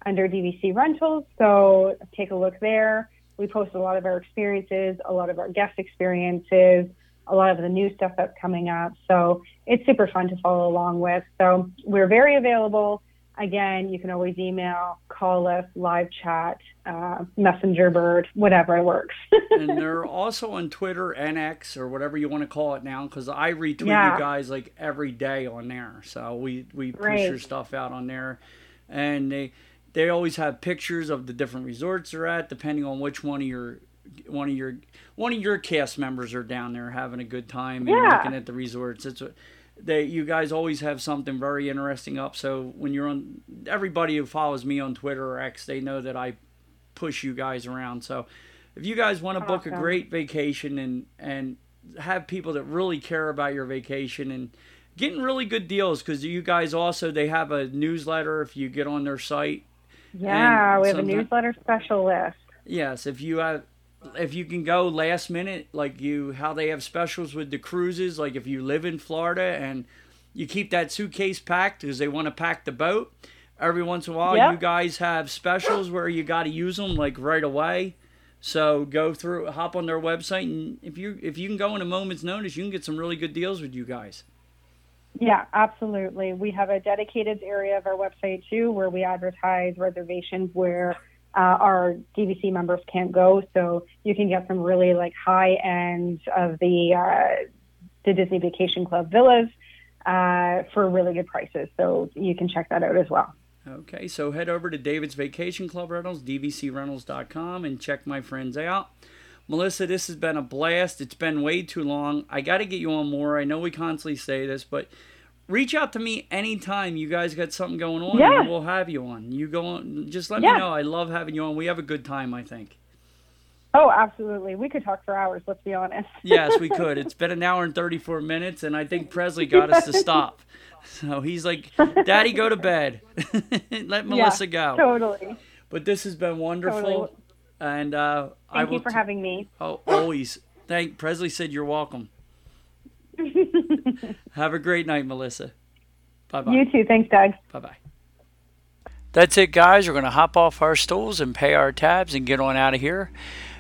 under DVC Rentals. So take a look there. We post a lot of our experiences, a lot of our guest experiences, a lot of the new stuff that's coming up. So it's super fun to follow along with. So we're very available. Again, you can always email, call us, live chat, uh, messenger bird, whatever works. and they're also on Twitter NX, or whatever you want to call it now, because I retweet yeah. you guys like every day on there. So we we push your stuff out on there, and they they always have pictures of the different resorts they're at, depending on which one of your one of your one of your cast members are down there having a good time and yeah. looking at the resorts. It's what they you guys always have something very interesting up. So when you're on, everybody who follows me on Twitter or X, they know that I push you guys around. So if you guys want to book a great vacation and and have people that really care about your vacation and getting really good deals because you guys also they have a newsletter if you get on their site yeah, we have a newsletter special list. Yes, if you have if you can go last minute, like you how they have specials with the cruises, like if you live in Florida and you keep that suitcase packed because they want to pack the boat. Every once in a while, yep. you guys have specials where you got to use them like right away. So go through, hop on their website, and if you if you can go in a moment's notice, you can get some really good deals with you guys. Yeah, absolutely. We have a dedicated area of our website too where we advertise reservations where uh, our DVC members can't go. So you can get some really like high end of the uh, the Disney Vacation Club villas uh, for really good prices. So you can check that out as well. Okay, so head over to David's Vacation Club Rentals, dvcrentals.com, and check my friends out. Mellissa, this has been a blast. It's been way too long. I got to get you on more. I know we constantly say this, but reach out to me anytime you guys got something going on yeah. and we'll have you on. You go on, just let yeah. me know. I love having you on. We have a good time, I think. Oh, absolutely. We could talk for hours, let's be honest. yes, we could. It's been an hour and 34 minutes, and I think Presley got us to stop. So he's like, Daddy, go to bed. Let Mellissa yeah, go. Totally. But this has been wonderful. Totally. And uh, thank you for t- having me. Oh, always. Thank Presley said you're welcome. Have a great night, Mellissa. Bye bye. You too. Thanks, Doug. Bye bye. That's it, guys. We're going to hop off our stools and pay our tabs and get on out of here.